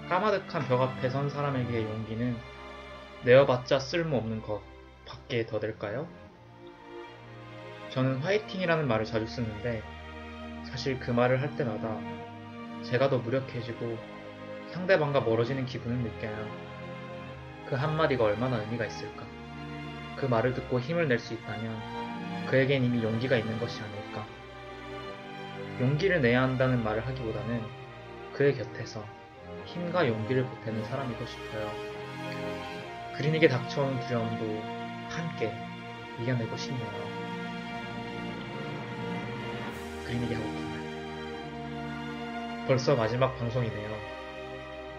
까마득한 벽 앞에 선 사람에게 용기는 내어봤자 쓸모없는 것 밖에 더 될까요? 저는 화이팅이라는 말을 자주 쓰는데 사실 그 말을 할 때마다 제가 더 무력해지고 상대방과 멀어지는 기분을 느껴요. 그 한마디가 얼마나 의미가 있을까? 그 말을 듣고 힘을 낼 수 있다면 그에겐 이미 용기가 있는 것이 아닐까? 용기를 내야 한다는 말을 하기보다는 그의 곁에서 힘과 용기를 보태는 사람이고 싶어요. 그린에게 닥쳐오는 두려움도 함께 이겨내고 싶네요. 그린에게 하고픈 말. 벌써 마지막 방송이네요.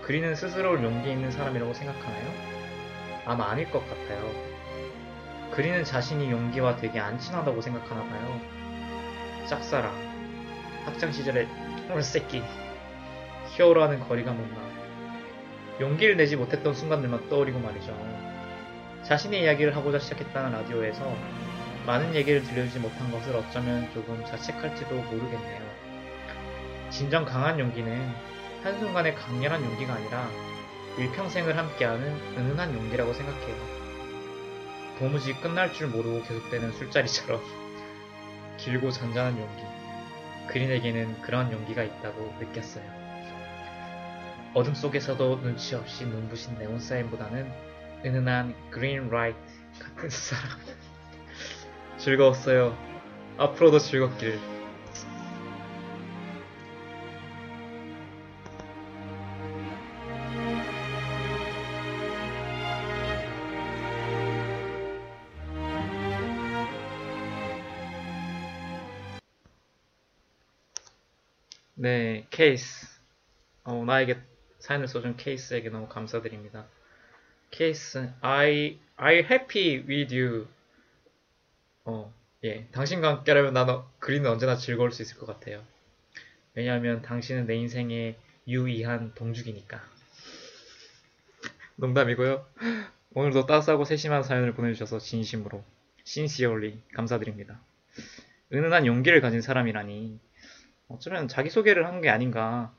그린은 스스로를 용기 있는 사람이라고 생각하나요? 아마 아닐 것 같아요. 그린은 자신이 용기와 되게 안 친하다고 생각하나 봐요. 짝사랑, 학창 시절에 얼새끼, 히어로와는 거리가 먼 나. 용기를 내지 못했던 순간들만 떠오르고 말이죠. 자신의 이야기를 하고자 시작했다는 라디오에서 많은 얘기를 들려주지 못한 것을 어쩌면 조금 자책할지도 모르겠네요. 진정 강한 용기는 한순간의 강렬한 용기가 아니라 일평생을 함께하는 은은한 용기라고 생각해요. 도무지 끝날 줄 모르고 계속되는 술자리처럼 길고 잔잔한 용기. 그린에게는 그런 용기가 있다고 느꼈어요. 어둠 속에서도 눈치 없이 눈부신 네온 사인보다는 은은한 그린 라이트 같은 사람. 즐거웠어요. 앞으로도 즐겁길. 네, 케이스. 어, 나에게 사연을 써준 케이스에게 너무 감사드립니다. 케이스, I, I happy with you. 어, 예. 당신과 함께라면 나는 그린은 언제나 즐거울 수 있을 것 같아요. 왜냐하면 당신은 내 인생의 유의한 동죽이니까. 농담이고요. 오늘도 따스하고 세심한 사연을 보내주셔서 진심으로, 신시얼리 감사드립니다. 은은한 용기를 가진 사람이라니 어쩌면 자기소개를 한 게 아닌가,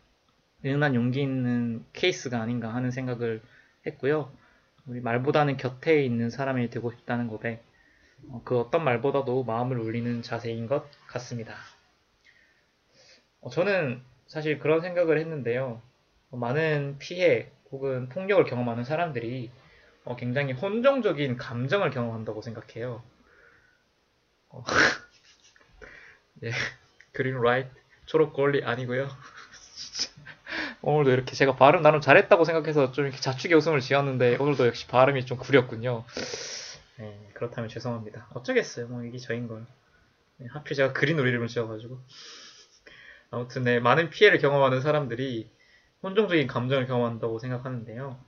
은은한 용기 있는 케이스가 아닌가 하는 생각을 했고요. 우리 말보다는 곁에 있는 사람이 되고 싶다는 것에 어, 그 어떤 말보다도 마음을 울리는 자세인 것 같습니다. 어, 저는 사실 그런 생각을 했는데요. 어, 많은 피해 혹은 폭력을 경험하는 사람들이 어, 굉장히 혼종적인 감정을 경험한다고 생각해요. 어, 예, green light 초록 권리 아니고요. 오늘도 이렇게 제가 발음 나름 잘했다고 생각해서 좀 이렇게 자축의 웃음을 지었는데 오늘도 역시 발음이 좀 구렸군요. 네, 그렇다면 죄송합니다. 어쩌겠어요. 뭐 이게 저인 걸. 네, 하필 제가 그린 우리름을 지어가지고. 아무튼 네, 많은 피해를 경험하는 사람들이 혼종적인 감정을 경험한다고 생각하는데요.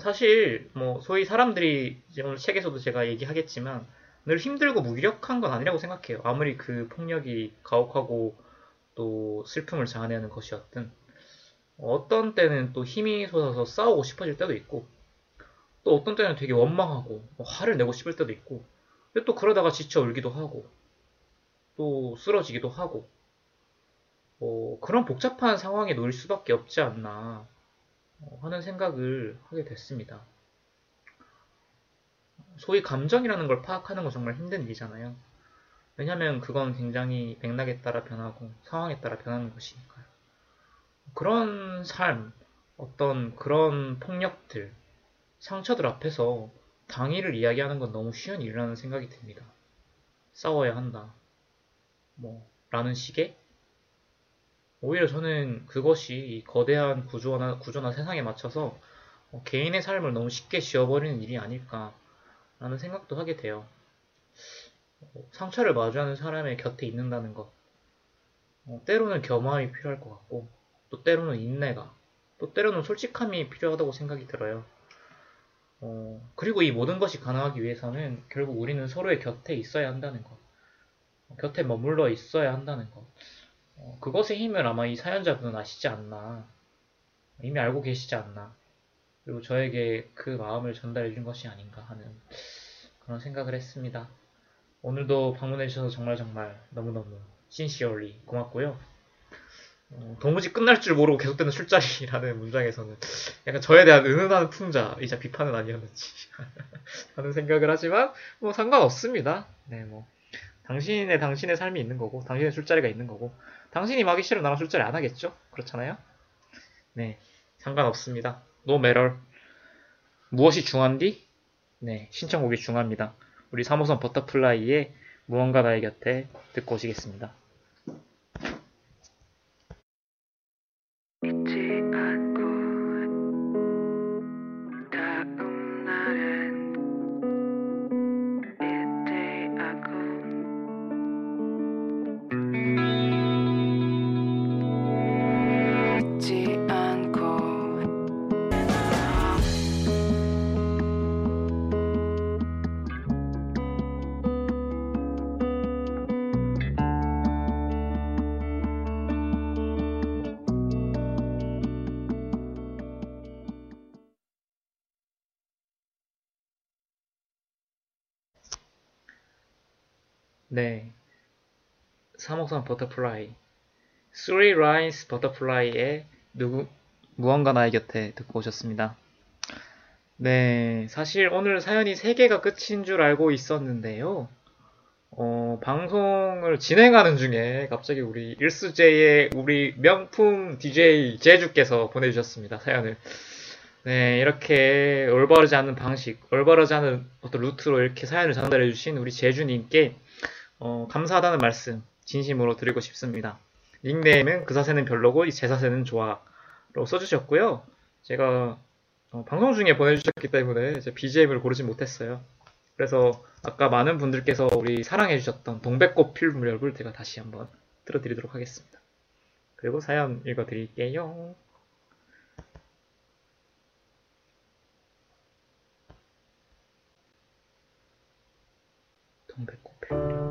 사실 뭐 소위 사람들이 오늘 책에서도 제가 얘기하겠지만 늘 힘들고 무기력한 건 아니라고 생각해요. 아무리 그 폭력이 가혹하고 또 슬픔을 자아내는 것이었든 어떤 때는 또 힘이 솟아서 싸우고 싶어질 때도 있고 또 어떤 때는 되게 원망하고 뭐 화를 내고 싶을 때도 있고 근데 또 그러다가 지쳐 울기도 하고 또 쓰러지기도 하고 뭐 그런 복잡한 상황에 놓일 수밖에 없지 않나 어, 하는 생각을 하게 됐습니다. 소위 감정이라는 걸 파악하는 건 정말 힘든 일이잖아요. 왜냐하면 그건 굉장히 맥락에 따라 변하고 상황에 따라 변하는 것이니까요. 그런 삶, 어떤 그런 폭력들, 상처들 앞에서 당의를 이야기하는 건 너무 쉬운 일이라는 생각이 듭니다. 싸워야 한다. 뭐, 라는 식의? 오히려 저는 그것이 거대한 구조나, 구조나 세상에 맞춰서 어, 개인의 삶을 너무 쉽게 지워버리는 일이 아닐까, 라는 생각도 하게 돼요. 상처를 마주하는 사람의 곁에 있는다는 것. 어, 때로는 겸허함이 필요할 것 같고, 또 때로는 인내가, 또 때로는 솔직함이 필요하다고 생각이 들어요. 어, 그리고 이 모든 것이 가능하기 위해서는 결국 우리는 서로의 곁에 있어야 한다는 것. 어, 곁에 머물러 있어야 한다는 것. 어, 그것의 힘을 아마 이 사연자분은 아시지 않나. 이미 알고 계시지 않나. 그리고 저에게 그 마음을 전달해 준 것이 아닌가 하는 그런 생각을 했습니다. 오늘도 방문해 주셔서 정말 정말 너무너무 신시얼리 고맙고요. 어, 도무지 끝날 줄 모르고 계속되는 술자리라는 문장에서는 약간 저에 대한 은은한 풍자이자 비판은 아니었는지 하는 생각을 하지만 뭐 상관없습니다. 네, 뭐 당신의 당신의 삶이 있는 거고 당신의 술자리가 있는 거고 당신이 하기 싫으면 나랑 술자리 안 하겠죠? 그렇잖아요? 네, 상관없습니다. No matter. 무엇이 중한디? 네, 신청곡이 중합니다. 우리 3호선 버터플라이의 무언가 나의 곁에 듣고 오시겠습니다. Butterfly. Three Lines Butterfly의 누구, 무언가 나의 곁에 듣고 오셨습니다. 네. 사실 오늘 사연이 3개가 끝인 줄 알고 있었는데요. 어, 방송을 진행하는 중에 갑자기 우리 일수제의 우리 명품 DJ 제주께서 보내주셨습니다. 사연을. 네, 이렇게 올바르지 않은 방식, 올바르지 않은 어떤 루트로 이렇게 사연을 전달해주신 우리 제주님께 어, 감사하다는 말씀 진심으로 드리고 싶습니다. 닉네임은 그 사세는 별로고 이제 사세는 좋아로 써주셨고요. 제가 어, 방송 중에 보내주셨기 때문에 제 BGM을 고르지 못했어요. 그래서 아까 많은 분들께서 우리 사랑해주셨던 동백꽃 필 무렵을 제가 다시 한번 틀어드리도록 하겠습니다. 그리고 사연 읽어드릴게요. 동백꽃 필 무렵.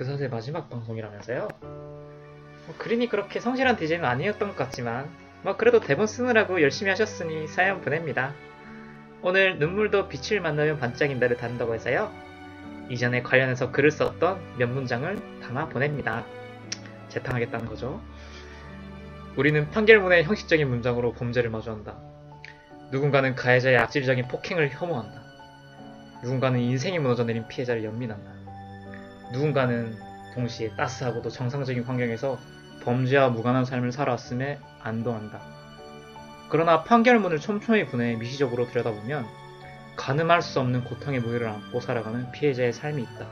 그 사세 마지막 방송이라면서요? 뭐 그린이 그렇게 성실한 DJ는 아니었던 것 같지만 뭐 그래도 대본 쓰느라고 열심히 하셨으니 사연 보냅니다. 오늘 눈물도 빛을 만나면 반짝인다를 다룬다고 해서요. 이전에 관련해서 글을 썼던 몇 문장을 담아 보냅니다. 재탕하겠다는 거죠. 우리는 판결문의 형식적인 문장으로 범죄를 마주한다. 누군가는 가해자의 악질적인 폭행을 혐오한다. 누군가는 인생이 무너져 내린 피해자를 연민한다. 누군가는 동시에 따스하고도 정상적인 환경에서 범죄와 무관한 삶을 살아왔음에 안도한다. 그러나 판결문을 촘촘히 분해 미시적으로 들여다보면 가늠할 수 없는 고통의 무게를 안고 살아가는 피해자의 삶이 있다.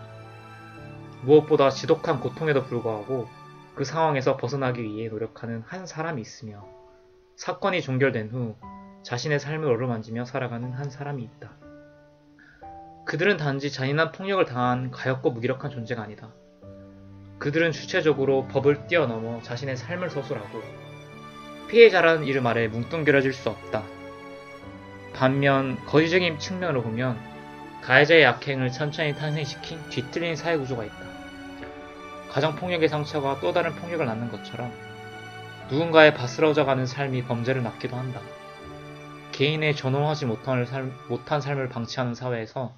무엇보다 지독한 고통에도 불구하고 그 상황에서 벗어나기 위해 노력하는 한 사람이 있으며 사건이 종결된 후 자신의 삶을 어루만지며 살아가는 한 사람이 있다. 그들은 단지 잔인한 폭력을 당한 가엾고 무기력한 존재가 아니다. 그들은 주체적으로 법을 뛰어넘어 자신의 삶을 서술하고 피해자라는 이름 아래 뭉뚱그려질 수 없다. 반면 거시적인 측면으로 보면 가해자의 악행을 천천히 탄생시킨 뒤틀린 사회 구조가 있다. 가정폭력의 상처가 또 다른 폭력을 낳는 것처럼 누군가의 바스러져가는 삶이 범죄를 낳기도 한다. 개인의 삶, 못한 삶을 방치하는 사회에서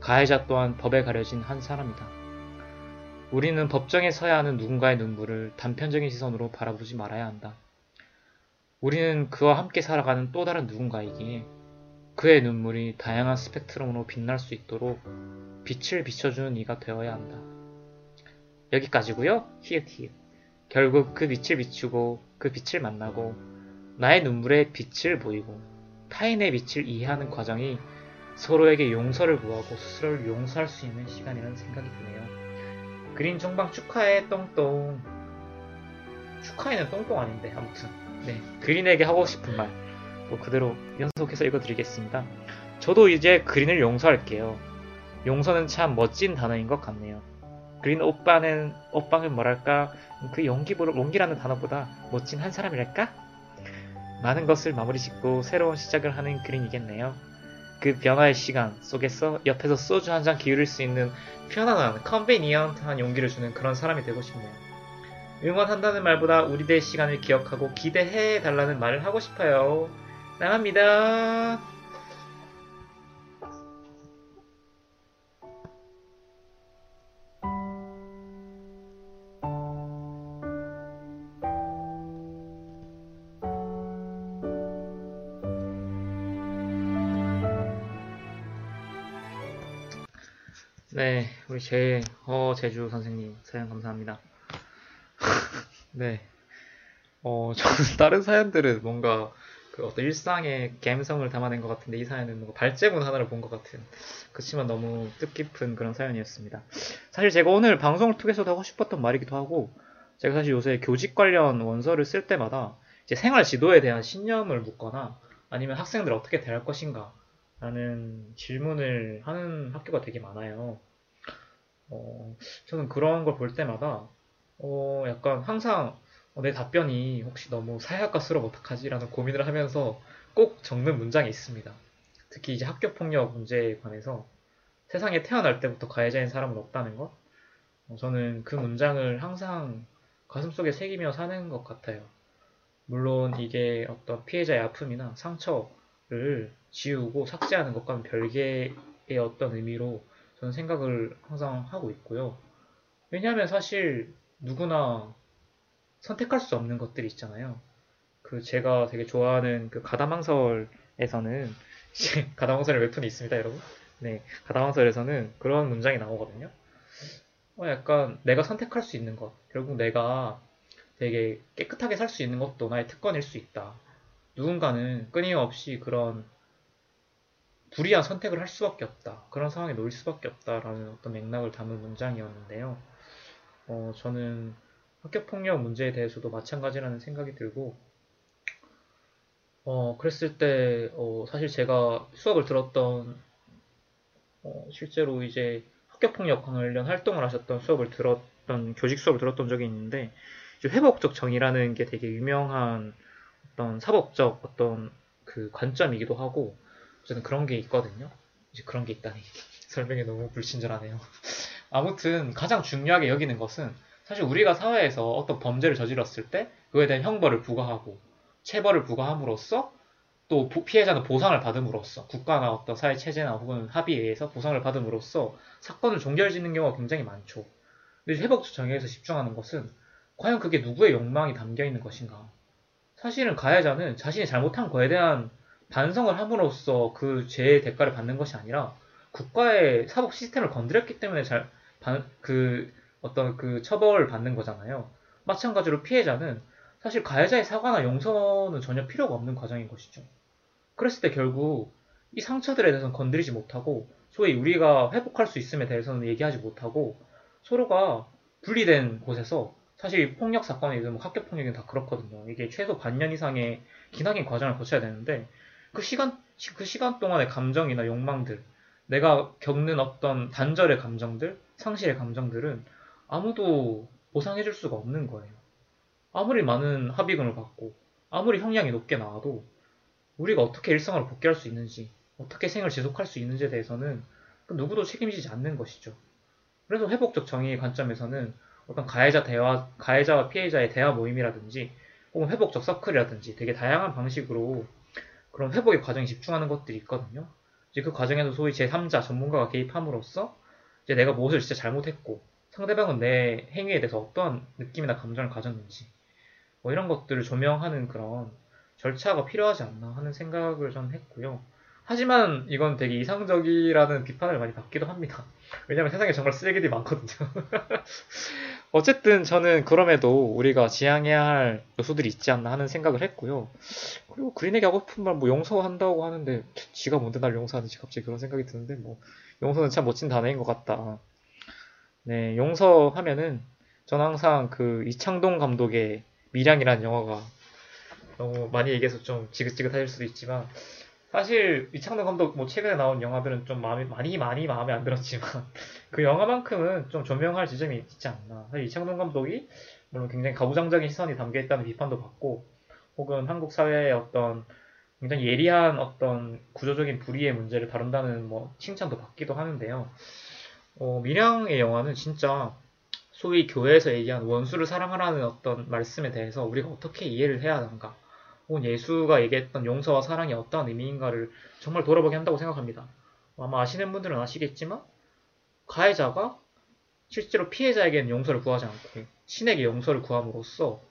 가해자 또한 법에 가려진 한 사람이다. 우리는 법정에 서야 하는 누군가의 눈물을 단편적인 시선으로 바라보지 말아야 한다. 우리는 그와 함께 살아가는 또 다른 누군가이기에 그의 눈물이 다양한 스펙트럼으로 빛날 수 있도록 빛을 비춰주는 이가 되어야 한다. 여기까지고요. 히읗 히읗. 결국 그 빛을 비추고 그 빛을 만나고 나의 눈물에 빛을 보이고 타인의 빛을 이해하는 과정이 서로에게 용서를 구하고 스스로를 용서할 수 있는 시간이라는 생각이 드네요. 그린 종방 축하해 똥똥. 축하해는 똥똥 아닌데 아무튼 네 그린에게 하고 싶은 말 또 그대로 연속해서 읽어드리겠습니다. 저도 이제 그린을 용서할게요. 용서는 참 멋진 단어인 것 같네요. 그린 오빠는 오빠는 뭐랄까 그 용기보다 용기라는 단어보다 멋진 한 사람이랄까? 많은 것을 마무리 짓고 새로운 시작을 하는 그린이겠네요. 그 변화의 시간 속에서 옆에서 소주 한 잔 기울일 수 있는 편안한 컨베니언트한 용기를 주는 그런 사람이 되고 싶네요. 응원한다는 말보다 우리들의 시간을 기억하고 기대해 달라는 말을 하고 싶어요. 나갑니다. 우리 제, 어, 제주 선생님, 사연 감사합니다. 네. 어, 저는 다른 사연들은 뭔가 그 어떤 일상의 감성을 담아낸 것 같은데 이 사연은 뭔가 발제문 하나를 본 것 같은 그렇지만 너무 뜻깊은 그런 사연이었습니다. 사실 제가 오늘 방송을 통해서도 하고 싶었던 말이기도 하고 제가 사실 요새 교직 관련 원서를 쓸 때마다 이제 생활 지도에 대한 신념을 묻거나 아니면 학생들 어떻게 대할 것인가 라는 질문을 하는 학교가 되게 많아요. 어, 저는 그런 걸 볼 때마다 어, 약간 항상 어, 내 답변이 혹시 너무 사회학과스러워 어떡하지라는 고민을 하면서 꼭 적는 문장이 있습니다. 특히 이제 학교 폭력 문제에 관해서 세상에 태어날 때부터 가해자인 사람은 없다는 것. 어, 저는 그 문장을 항상 가슴속에 새기며 사는 것 같아요. 물론 이게 어떤 피해자의 아픔이나 상처를 지우고 삭제하는 것과는 별개의 어떤 의미로 저는 생각을 항상 하고 있고요. 왜냐하면 사실 누구나 선택할 수 없는 것들이 있잖아요. 그 제가 되게 좋아하는 그 가다망설에서는 가다망설의 웹툰이 있습니다, 여러분. 네, 가다망설에서는 그런 문장이 나오거든요. 어, 약간 내가 선택할 수 있는 것, 결국 내가 되게 깨끗하게 살 수 있는 것도 나의 특권일 수 있다. 누군가는 끊임없이 그런 불이한 선택을 할 수밖에 없다. 그런 상황에 놓일 수밖에 없다라는 어떤 맥락을 담은 문장이었는데요. 어, 저는 학교폭력 문제에 대해서도 마찬가지라는 생각이 들고, 어, 그랬을 때, 어, 사실 제가 수업을 들었던, 어, 실제로 이제 학교폭력 관련 활동을 하셨던 수업을 들었던, 교직 수업을 들었던 적이 있는데, 회복적 정의라는 게 되게 유명한 어떤 사법적 어떤 그 관점이기도 하고, 저는 그런 게 있거든요. 이제 그런 게 있다니. 설명이 너무 불친절하네요. 아무튼 가장 중요하게 여기는 것은 사실 우리가 사회에서 어떤 범죄를 저질렀을 때 그거에 대한 형벌을 부과하고 체벌을 부과함으로써 또 피해자는 보상을 받음으로써 국가나 어떤 사회 체제나 혹은 합의에 의해서 보상을 받음으로써 사건을 종결짓는 경우가 굉장히 많죠. 근데 회복적 정의에서 집중하는 것은 과연 그게 누구의 욕망이 담겨 있는 것인가? 사실은 가해자는 자신이 잘못한 거에 대한 반성을 함으로써 그 죄의 대가를 받는 것이 아니라 국가의 사법 시스템을 건드렸기 때문에 잘, 그 어떤 그 처벌을 받는 거잖아요. 마찬가지로 피해자는 사실 가해자의 사과나 용서는 전혀 필요가 없는 과정인 것이죠. 그랬을 때 결국 이 상처들에 대해서는 건드리지 못하고 소위 우리가 회복할 수 있음에 대해서는 얘기하지 못하고 서로가 분리된 곳에서 사실 폭력 사건이든 뭐 학교 폭력이든 다 그렇거든요. 이게 최소 반년 이상의 기나긴 과정을 거쳐야 되는데 그 시간 그 시간 동안의 감정이나 욕망들, 내가 겪는 어떤 단절의 감정들, 상실의 감정들은 아무도 보상해줄 수가 없는 거예요. 아무리 많은 합의금을 받고 아무리 형량이 높게 나와도 우리가 어떻게 일상을 복귀할 수 있는지, 어떻게 생을 지속할 수 있는지에 대해서는 그 누구도 책임지지 않는 것이죠. 그래서 회복적 정의의 관점에서는 어떤 가해자 대화, 가해자와 피해자의 대화 모임이라든지 혹은 회복적 서클이라든지 되게 다양한 방식으로 그런 회복의 과정에 집중하는 것들이 있거든요. 이제 그 과정에서 소위 제3자 전문가가 개입함으로써 이제 내가 무엇을 진짜 잘못했고 상대방은 내 행위에 대해서 어떠한 느낌이나 감정을 가졌는지 뭐 이런 것들을 조명하는 그런 절차가 필요하지 않나 하는 생각을 저는 했고요. 하지만 이건 되게 이상적이라는 비판을 많이 받기도 합니다. 왜냐면 세상에 정말 쓰레기들이 많거든요. 어쨌든 저는 그럼에도 우리가 지향해야 할 요소들이 있지 않나 하는 생각을 했고요. 그리고 그린에게 하고 싶은 말 뭐 용서한다고 하는데 지가 뭔데 날 용서하는지 갑자기 그런 생각이 드는데 뭐 용서는 참 멋진 단어인 것 같다. 네, 용서하면은 전 항상 그 이창동 감독의 미량이라는 영화가 너무 많이 얘기해서 좀 지긋지긋하실 수도 있지만 사실 이창동 감독 뭐 최근에 나온 영화들은 좀 마음이 많이 많이 마음에 안 들었지만 그 영화만큼은 좀 조명할 지점이 있지 않나. 사실 이창동 감독이 물론 굉장히 가부장적인 시선이 담겨 있다는 비판도 받고 혹은 한국 사회의 어떤 굉장히 예리한 어떤 구조적인 불의의 문제를 다룬다는 뭐 칭찬도 받기도 하는데요. 어, 미량의 영화는 진짜 소위 교회에서 얘기한 원수를 사랑하라는 어떤 말씀에 대해서 우리가 어떻게 이해를 해야 하는가? 혹은 예수가 얘기했던 용서와 사랑이 어떠한 의미인가를 정말 돌아보게 한다고 생각합니다. 아마 아시는 분들은 아시겠지만 가해자가 실제로 피해자에게는 용서를 구하지 않고 신에게 용서를 구함으로써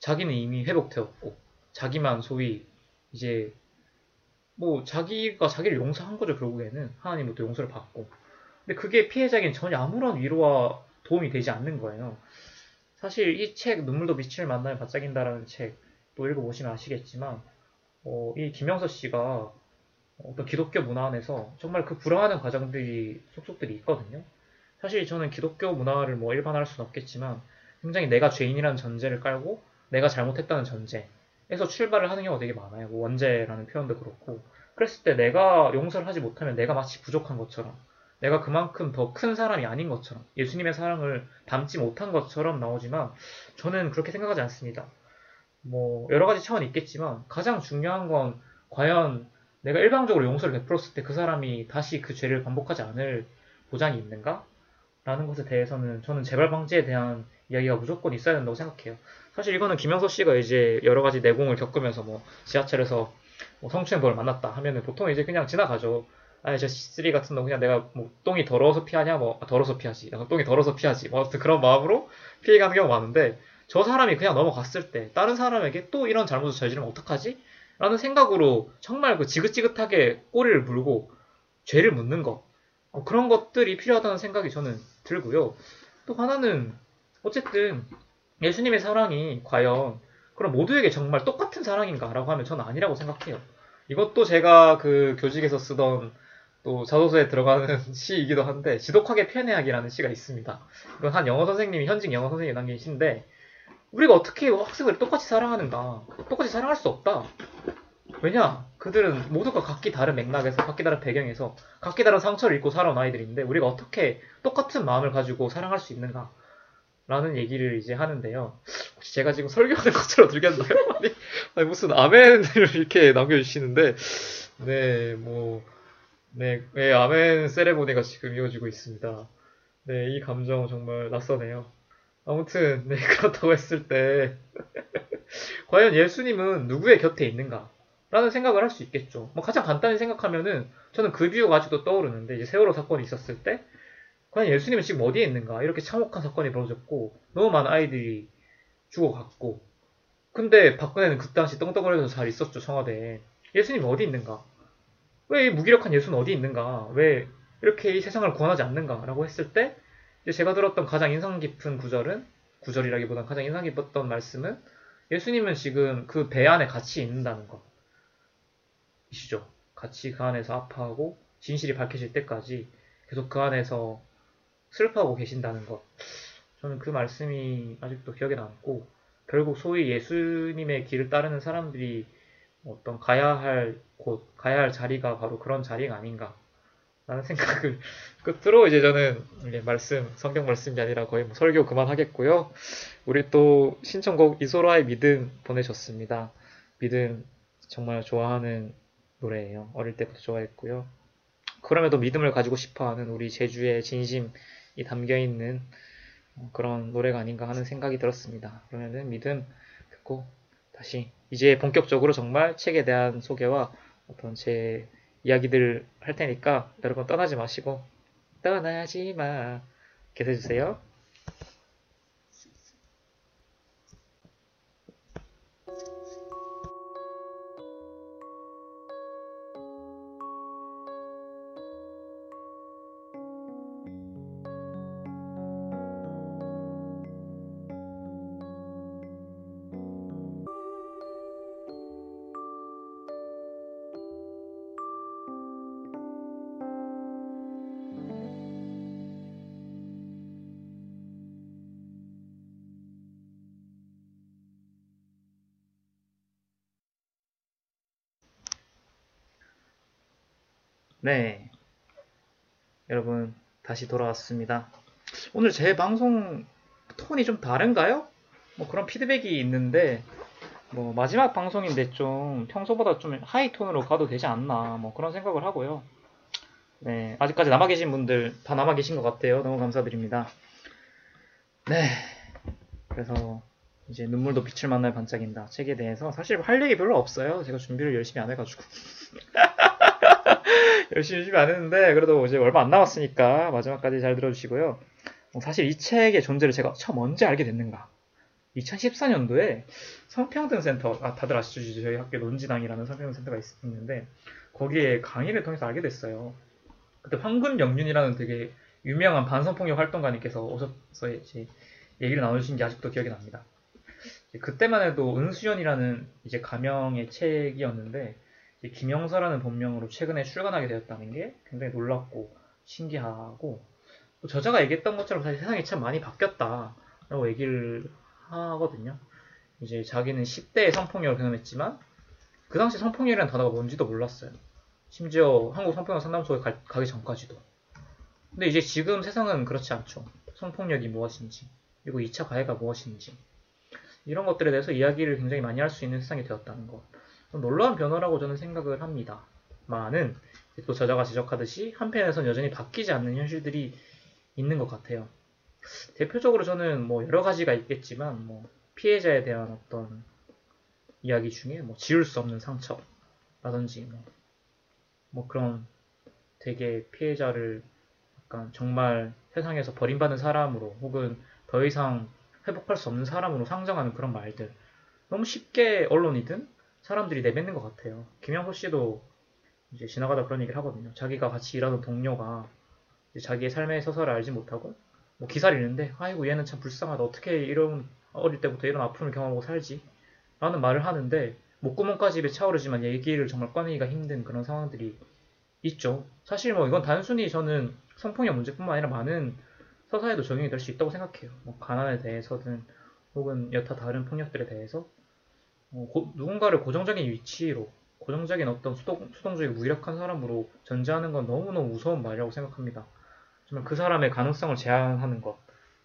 자기는 이미 회복되었고 자기만 소위 이제 뭐 자기가 자기를 용서한 거죠 결국에는 하나님부터 용서를 받고 근데 그게 피해자에게는 전혀 아무런 위로와 도움이 되지 않는 거예요. 사실 이 책 눈물도 빛을 만나면 반짝인다라는 책 또 읽어보시면 아시겠지만 어, 이 김영서 씨가 어떤 기독교 문화 안에서 정말 그 불화하는 과정들이 속속들이 있거든요. 사실 저는 기독교 문화를 뭐 일반화할 수는 없겠지만 굉장히 내가 죄인이라는 전제를 깔고 내가 잘못했다는 전제에서 출발을 하는 경우가 되게 많아요. 뭐 원죄라는 표현도 그렇고 그랬을 때 내가 용서를 하지 못하면 내가 마치 부족한 것처럼 내가 그만큼 더 큰 사람이 아닌 것처럼 예수님의 사랑을 담지 못한 것처럼 나오지만 저는 그렇게 생각하지 않습니다. 뭐 여러 가지 차원이 있겠지만 가장 중요한 건 과연 내가 일방적으로 용서를 베풀었을 때 그 사람이 다시 그 죄를 반복하지 않을 보장이 있는가? 라는 것에 대해서는 저는 재발 방지에 대한 이야기가 무조건 있어야 된다고 생각해요. 사실 이거는 김영서 씨가 이제 여러 가지 내공을 겪으면서 뭐 지하철에서 뭐 성추행범을 만났다 하면은 보통 이제 그냥 지나가죠. 아니 저 C3 같은 놈 그냥 내가 뭐 똥이 더러워서 피하냐 뭐 아, 더러워서 피하지. 아, 똥이 더러워서 피하지. 뭐 아무튼 그런 마음으로 피해가는 경우가 많은데 저 사람이 그냥 넘어갔을 때 다른 사람에게 또 이런 잘못을 저지르면 어떡하지? 라는 생각으로 정말 그 지긋지긋하게 꼬리를 물고 죄를 묻는 것 어, 그런 것들이 필요하다는 생각이 저는 들고요. 또 하나는 어쨌든 예수님의 사랑이 과연 그럼 모두에게 정말 똑같은 사랑인가라고 하면 저는 아니라고 생각해요. 이것도 제가 그 교직에서 쓰던 또 자소서에 들어가는 시이기도 한데 지독하게 편애하기라는 시가 있습니다. 이건 한 영어 선생님이 현직 영어 선생님이 남긴 시인데 우리가 어떻게 학생을 똑같이 사랑하는가? 똑같이 사랑할 수 없다. 왜냐? 그들은 모두가 각기 다른 맥락에서, 각기 다른 배경에서, 각기 다른 상처를 입고 살아온 아이들인데, 우리가 어떻게 똑같은 마음을 가지고 사랑할 수 있는가? 라는 얘기를 이제 하는데요. 혹시 제가 지금 설교하는 것처럼 들겠나요? 아니, 아니, 무슨 아멘을 이렇게 남겨주시는데, 네, 뭐, 네, 네, 아멘 세레모니가 지금 이어지고 있습니다. 네, 이 감정 정말 낯서네요. 아무튼, 네, 그렇다고 했을 때, 과연 예수님은 누구의 곁에 있는가? 라는 생각을 할 수 있겠죠. 뭐 가장 간단히 생각하면은 저는 그 비유가 아직도 떠오르는데 이제 세월호 사건이 있었을 때 과연 예수님은 지금 어디에 있는가? 이렇게 참혹한 사건이 벌어졌고 너무 많은 아이들이 죽어갔고 근데 박근혜는 그 당시 떵떵거리면서 잘 있었죠 청와대에 예수님이 어디 있는가? 왜 이 무기력한 예수는 어디 있는가? 왜 이렇게 이 세상을 구원하지 않는가? 라고 했을 때이 제 제가 들었던 가장 인상 깊은 구절은 구절이라기보단 가장 인상 깊었던 말씀은 예수님은 지금 그 배 안에 같이 있는다는 것. 이시죠. 같이 그 안에서 아파하고 진실이 밝혀질 때까지 계속 그 안에서 슬퍼하고 계신다는 것. 저는 그 말씀이 아직도 기억에 남고 결국 소위 예수님의 길을 따르는 사람들이 어떤 가야 할 곳, 가야 할 자리가 바로 그런 자리가 아닌가. 라는 생각을 끝으로 이제 저는 이제 말씀, 성경 말씀이 아니라 거의 뭐 설교 그만하겠고요. 우리 또 신청곡 이소라의 믿음 보내셨습니다. 믿음 정말 좋아하는 노래예요. 어릴 때부터 좋아했고요. 그럼에도 믿음을 가지고 싶어하는 우리 제주의 진심이 담겨 있는 그런 노래가 아닌가 하는 생각이 들었습니다. 그러면은 믿음 듣고 다시 이제 본격적으로 정말 책에 대한 소개와 어떤 제 이야기들 할 테니까 여러분 떠나지 마시고 떠나지 마 계속해 주세요. 네. 여러분, 다시 돌아왔습니다. 오늘 제 방송 톤이 좀 다른가요? 뭐 그런 피드백이 있는데, 뭐 마지막 방송인데 좀 평소보다 좀 하이 톤으로 가도 되지 않나, 뭐 그런 생각을 하고요. 네. 아직까지 남아 계신 분들 다 남아 계신 것 같아요. 너무 감사드립니다. 네. 그래서 이제 눈물도 빛을 만날 반짝인다 책에 대해서 사실 할 얘기 별로 없어요. 제가 준비를 열심히 안 해가지고. 열심히 열심히 안 했는데 그래도 이제 얼마 안 남았으니까 마지막까지 잘 들어주시고요. 어, 사실 이 책의 존재를 제가 처음 언제 알게 됐는가? 2014년도에 성평등센터, 아, 다들 아시죠? 저희 학교 논지당이라는 성평등센터가 있, 있는데 거기에 강의를 통해서 알게 됐어요. 그때 황금영륜이라는 되게 유명한 반성폭력 활동가님께서 오셔서 이제 얘기를 나누신 게 아직도 기억이 납니다. 그때만 해도 은수연이라는 이제 가명의 책이었는데 김영서라는 본명으로 최근에 출간하게 되었다는 게 굉장히 놀랍고 신기하고 또 저자가 얘기했던 것처럼 사실 세상이 참 많이 바뀌었다라고 얘기를 하거든요. 이제 자기는 10대의 성폭력을 경험했지만 그 당시 성폭력이라는 단어가 뭔지도 몰랐어요. 심지어 한국 성폭력 상담소에 가, 가기 전까지도. 근데 이제 지금 세상은 그렇지 않죠. 성폭력이 무엇인지, 그리고 2차 가해가 무엇인지, 이런 것들에 대해서 이야기를 굉장히 많이 할 수 있는 세상이 되었다는 것. 좀 놀라운 변화라고 저는 생각을 합니다. 많은, 또 저자가 지적하듯이 한편에선 여전히 바뀌지 않는 현실들이 있는 것 같아요. 대표적으로 저는 뭐 여러 가지가 있겠지만, 뭐 피해자에 대한 어떤 이야기 중에 뭐 지울 수 없는 상처라든지, 뭐, 뭐 그런 되게 피해자를 약간 정말 세상에서 버림받은 사람으로 혹은 더 이상 회복할 수 없는 사람으로 상정하는 그런 말들 너무 쉽게 언론이든 사람들이 내뱉는 것 같아요. 김영호 씨도 이제 지나가다 그런 얘기를 하거든요. 자기가 같이 일하는 동료가 자기의 삶의 서사를 알지 못하고 뭐 기사를 읽는데 아이고 얘는 참 불쌍하다 어떻게 이런 어릴 때부터 이런 아픔을 경험하고 살지 라는 말을 하는데 목구멍까지 입에 차오르지만 얘기를 정말 꺼내기가 힘든 그런 상황들이 있죠. 사실 뭐 이건 단순히 저는 성폭력 문제뿐만 아니라 많은 서사에도 적용이 될 수 있다고 생각해요. 뭐 가난에 대해서든 혹은 여타 다른 폭력들에 대해서 어, 고, 누군가를 고정적인 위치로 고정적인 어떤 수동, 수동적이고 무력한 사람으로 전제하는 건 너무너무 무서운 말이라고 생각합니다. 정말 그 사람의 가능성을 제한하는 것,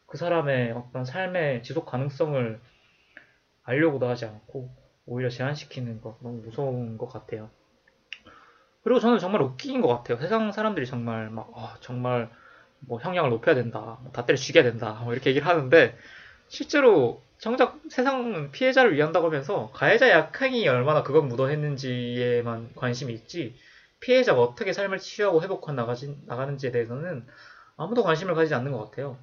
그 사람의 어떤 삶의 지속 가능성을 알려고도 하지 않고 오히려 제한시키는 것 너무 무서운 것 같아요. 그리고 저는 정말 웃긴 것 같아요. 세상 사람들이 정말 막 아, 정말 뭐 형량을 높여야 된다, 뭐다 때려 죽여야 된다, 뭐 이렇게 얘기를 하는데 실제로 정작 세상 피해자를 위한다고 하면서 가해자의 약행이 얼마나 그것 묻어했는지에만 관심이 있지 피해자가 어떻게 삶을 치유하고 회복해 나가지, 나가는지에 대해서는 아무도 관심을 가지지 않는 것 같아요.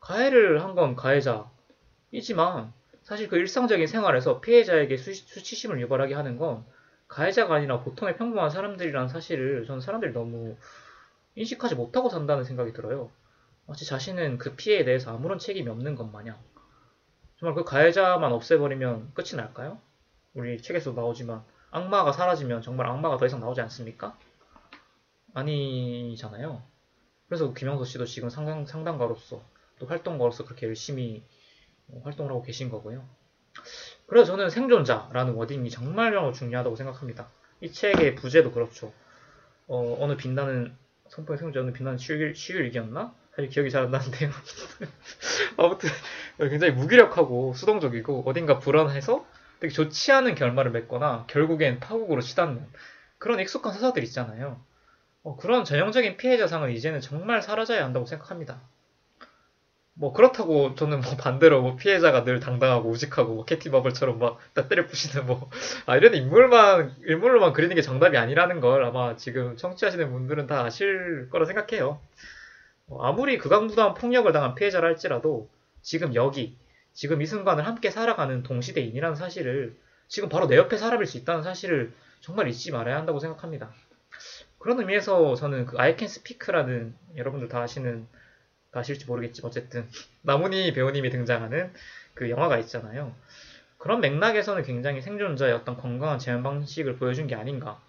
가해를 한 건 가해자이지만 사실 그 일상적인 생활에서 피해자에게 수, 수치심을 유발하게 하는 건 가해자가 아니라 보통의 평범한 사람들이라는 사실을 저는 사람들이 너무 인식하지 못하고 산다는 생각이 들어요. 마치 자신은 그 피해에 대해서 아무런 책임이 없는 것 마냥. 정말 그 가해자만 없애버리면 끝이 날까요? 우리 책에서 나오지만 악마가 사라지면 정말 악마가 더 이상 나오지 않습니까? 아니잖아요. 그래서 김영서 씨도 지금 상당, 상담가로서 또 활동가로서 그렇게 열심히 활동을 하고 계신 거고요. 그래서 저는 생존자라는 워딩이 정말 중요하다고 생각합니다. 이 책의 부제도 그렇죠. 어, 느 빛나는 성폭의 생존자 어느 빛나는 시율이기였나? 사실 기억이 잘 안 나는데요. 아무튼 굉장히 무기력하고 수동적이고 어딘가 불안해서 되게 좋지 않은 결말을 맺거나 결국엔 파국으로 치닫는 그런 익숙한 서사들 있잖아요. 어, 그런 전형적인 피해자상은 이제는 정말 사라져야 한다고 생각합니다. 뭐 그렇다고 저는 뭐 반대로 뭐 피해자가 늘 당당하고 우직하고 뭐 캐티 버블처럼 막 때려 부시는 뭐 아, 이런 인물만 인물로만 그리는 게 정답이 아니라는 걸 아마 지금 청취하시는 분들은 다 아실 거라 생각해요. 뭐 아무리 극악무도한 폭력을 당한 피해자라 할지라도 지금 여기 지금 이 순간을 함께 살아가는 동시대인이라는 사실을 지금 바로 내 옆에 사람일 수 있다는 사실을 정말 잊지 말아야 한다고 생각합니다. 그런 의미에서 저는 그 I Can Speak라는 여러분들 다 아시는 아실지 모르겠지만 어쨌든 나문희 배우님이 등장하는 그 영화가 있잖아요. 그런 맥락에서는 굉장히 생존자의 어떤 건강한 제한 방식을 보여준 게 아닌가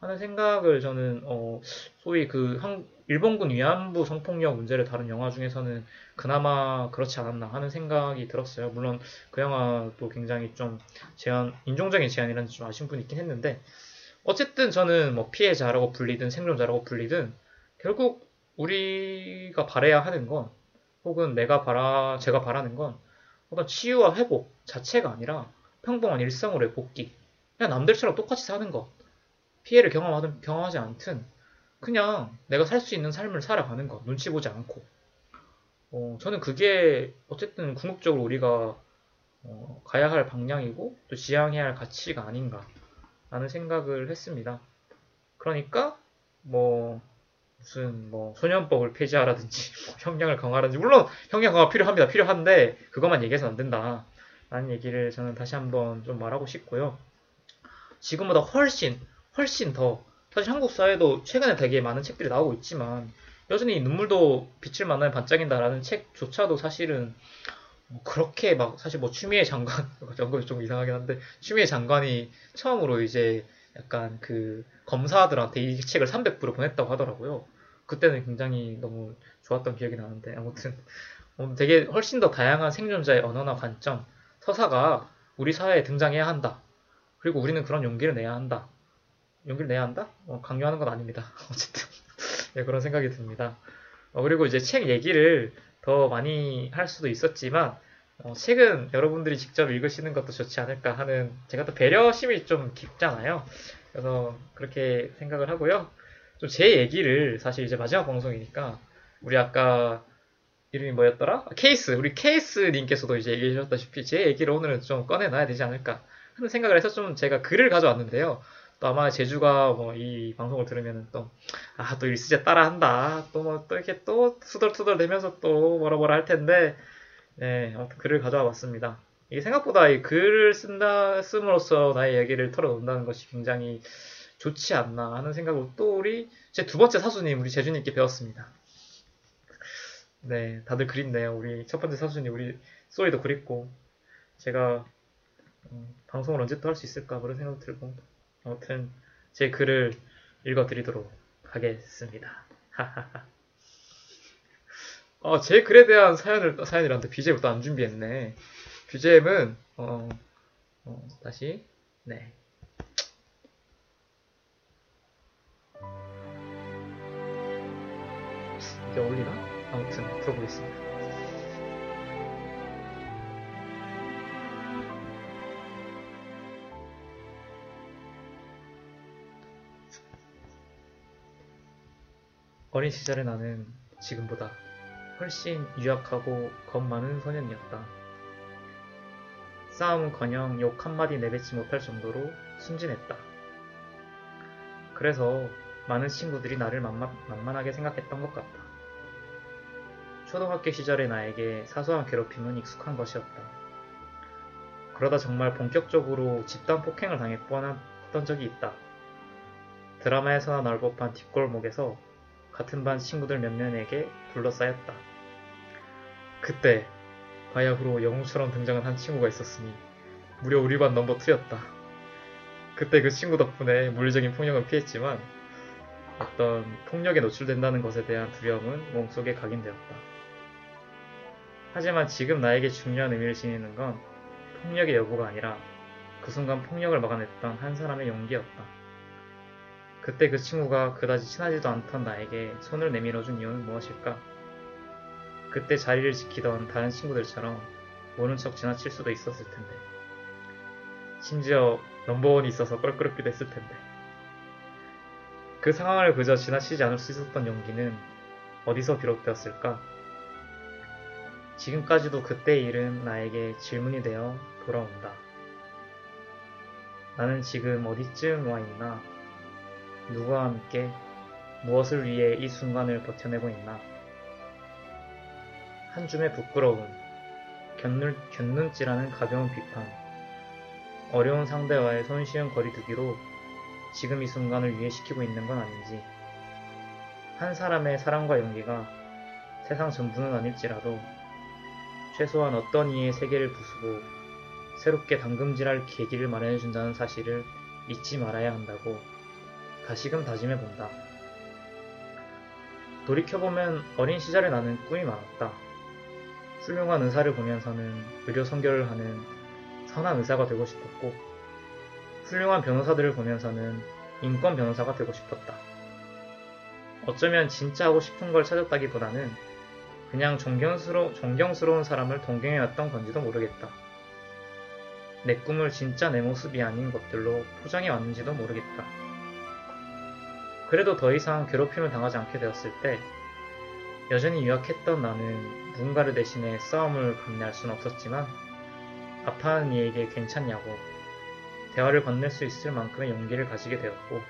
하는 생각을 저는 어 소위 그 한, 일본군 위안부 성폭력 문제를 다룬 영화 중에서는 그나마 그렇지 않았나 하는 생각이 들었어요. 물론 그 영화도 굉장히 좀 제한 인종적인 제한이라는 좀 아쉬운 분이 있긴 했는데 어쨌든 저는 뭐 피해자라고 불리든 생존자라고 불리든 결국 우리가 바래야 하는 건 혹은 내가 바라 제가 바라는 건 어떤 치유와 회복 자체가 아니라 평범한 일상으로의 복귀. 그냥 남들처럼 똑같이 사는 것. 피해를 경험하든 경험하지 않든 그냥 내가 살 수 있는 삶을 살아가는 것. 눈치 보지 않고. 어, 저는 그게 어쨌든 궁극적으로 우리가 어, 가야 할 방향이고 또 지향해야 할 가치가 아닌가 라는 생각을 했습니다. 그러니까 뭐 무슨 뭐 소년법을 폐지하라든지 뭐 형량을 강화하든지 물론 형량 강화 필요합니다. 필요한데 그것만 얘기해서는 안 된다. 라는 얘기를 저는 다시 한번 좀 말하고 싶고요. 지금보다 훨씬 훨씬 더 사실 한국 사회도 최근에 되게 많은 책들이 나오고 있지만 여전히 눈물도 빛을 만나면 반짝인다라는 책조차도 사실은 뭐 그렇게 막 사실 뭐 추미애 장관 연금이 좀 이상하긴 한데 추미애 장관이 처음으로 이제 약간 그 검사들한테 이 책을 300부를 보냈다고 하더라고요. 그때는 굉장히 너무 좋았던 기억이 나는데 아무튼 어, 되게 훨씬 더 다양한 생존자의 언어나 관점, 서사가 우리 사회에 등장해야 한다. 그리고 우리는 그런 용기를 내야 한다. 용기를 내야 한다? 어, 강요하는 건 아닙니다. 어쨌든 네, 그런 생각이 듭니다. 어, 그리고 이제 책 얘기를 더 많이 할 수도 있었지만 어, 책은 여러분들이 직접 읽으시는 것도 좋지 않을까 하는 제가 또 배려심이 좀 깊잖아요. 그래서 그렇게 생각을 하고요. 좀 제 얘기를 사실 이제 마지막 방송이니까 우리 아까 이름이 뭐였더라? 아, 케이스 우리 케이스 님께서도 이제 얘기해 주셨다시피 제 얘기를 오늘은 좀 꺼내놔야 되지 않을까 하는 생각을 해서 좀 제가 글을 가져왔는데요. 또 아마 제주가 뭐 이 방송을 들으면 또, 아, 또 일수제 따라 한다. 또 뭐, 또 이렇게 또 투덜투덜 대면서 또 뭐라 뭐라 할 텐데, 네, 아무튼 글을 가져와 봤습니다. 이게 생각보다 이 글을 쓴다, 씀으로써 나의 얘기를 털어놓는다는 것이 굉장히 좋지 않나 하는 생각으로 또 우리, 제 두 번째 사수님, 우리 제주님께 배웠습니다. 네, 다들 그립네요. 우리 첫 번째 사수님, 우리 소리도 그립고, 제가, 음, 방송을 언제 또 할 수 있을까, 그런 생각 들고, 아무튼 제 글을 읽어드리도록 하겠습니다. 어, 제 글에 대한 사연을 사연이란데 BGM을 또 안 준비했네. BGM은 어, 어, 다시 네. 이게 어울리나? 아무튼 들어보겠습니다. 어린 시절의 나는 지금보다 훨씬 유약하고 겁 많은 소년이었다. 싸움은커녕 욕 한마디 내뱉지 못할 정도로 순진했다. 그래서 많은 친구들이 나를 만만, 만만하게 생각했던 것 같다. 초등학교 시절의 나에게 사소한 괴롭힘은 익숙한 것이었다. 그러다 정말 본격적으로 집단 폭행을 당해 뻔했던 적이 있다. 드라마에서나 나올 법한 뒷골목에서 같은 반 친구들 몇 명에게 둘러싸였다. 그때 바야흐로 영웅처럼 등장한 한 친구가 있었으니 무려 우리 반 넘버 2였다. 그때 그 친구 덕분에 물리적인 폭력은 피했지만 어떤 폭력에 노출된다는 것에 대한 두려움은 몸속에 각인되었다. 하지만 지금 나에게 중요한 의미를 지니는 건 폭력의 여부가 아니라 그 순간 폭력을 막아냈던 한 사람의 용기였다. 그때 그 친구가 그다지 친하지도 않던 나에게 손을 내밀어 준 이유는 무엇일까? 그때 자리를 지키던 다른 친구들처럼 모른 척 지나칠 수도 있었을 텐데. 심지어 넘버원이 있어서 껄끄럽기도 했을 텐데. 그 상황을 그저 지나치지 않을 수 있었던 용기는 어디서 비롯되었을까? 지금까지도 그때의 일은 나에게 질문이 되어 돌아온다. 나는 지금 어디쯤 와 있나? 누구와 함께 무엇을 위해 이 순간을 버텨내고 있나? 한 줌의 부끄러움, 곁눈, 곁눈질하는 가벼운 비판, 어려운 상대와의 손쉬운 거리두기로 지금 이 순간을 유예시키고 있는 건 아닌지, 한 사람의 사랑과 용기가 세상 전부는 아닐지라도 최소한 어떤 이의 세계를 부수고 새롭게 당금질할 계기를 마련해준다는 사실을 잊지 말아야 한다고 다시금 다짐해 본다. 돌이켜보면 어린 시절에 나는 꿈이 많았다. 훌륭한 의사를 보면서는 의료 선교를 하는 선한 의사가 되고 싶었고, 훌륭한 변호사들을 보면서는 인권 변호사가 되고 싶었다. 어쩌면 진짜 하고 싶은 걸 찾았다기보다는 그냥 존경스러, 존경스러운 사람을 동경해왔던 건지도 모르겠다. 내 꿈을 진짜 내 모습이 아닌 것들로 포장해 왔는지도 모르겠다. 그래도 더 이상 괴롭힘을 당하지 않게 되었을 때 여전히 유약했던 나는 누군가를 대신해 싸움을 감내할 수는 없었지만 아파하는 이에게 괜찮냐고 대화를 건넬 수 있을 만큼의 용기를 가지게 되었고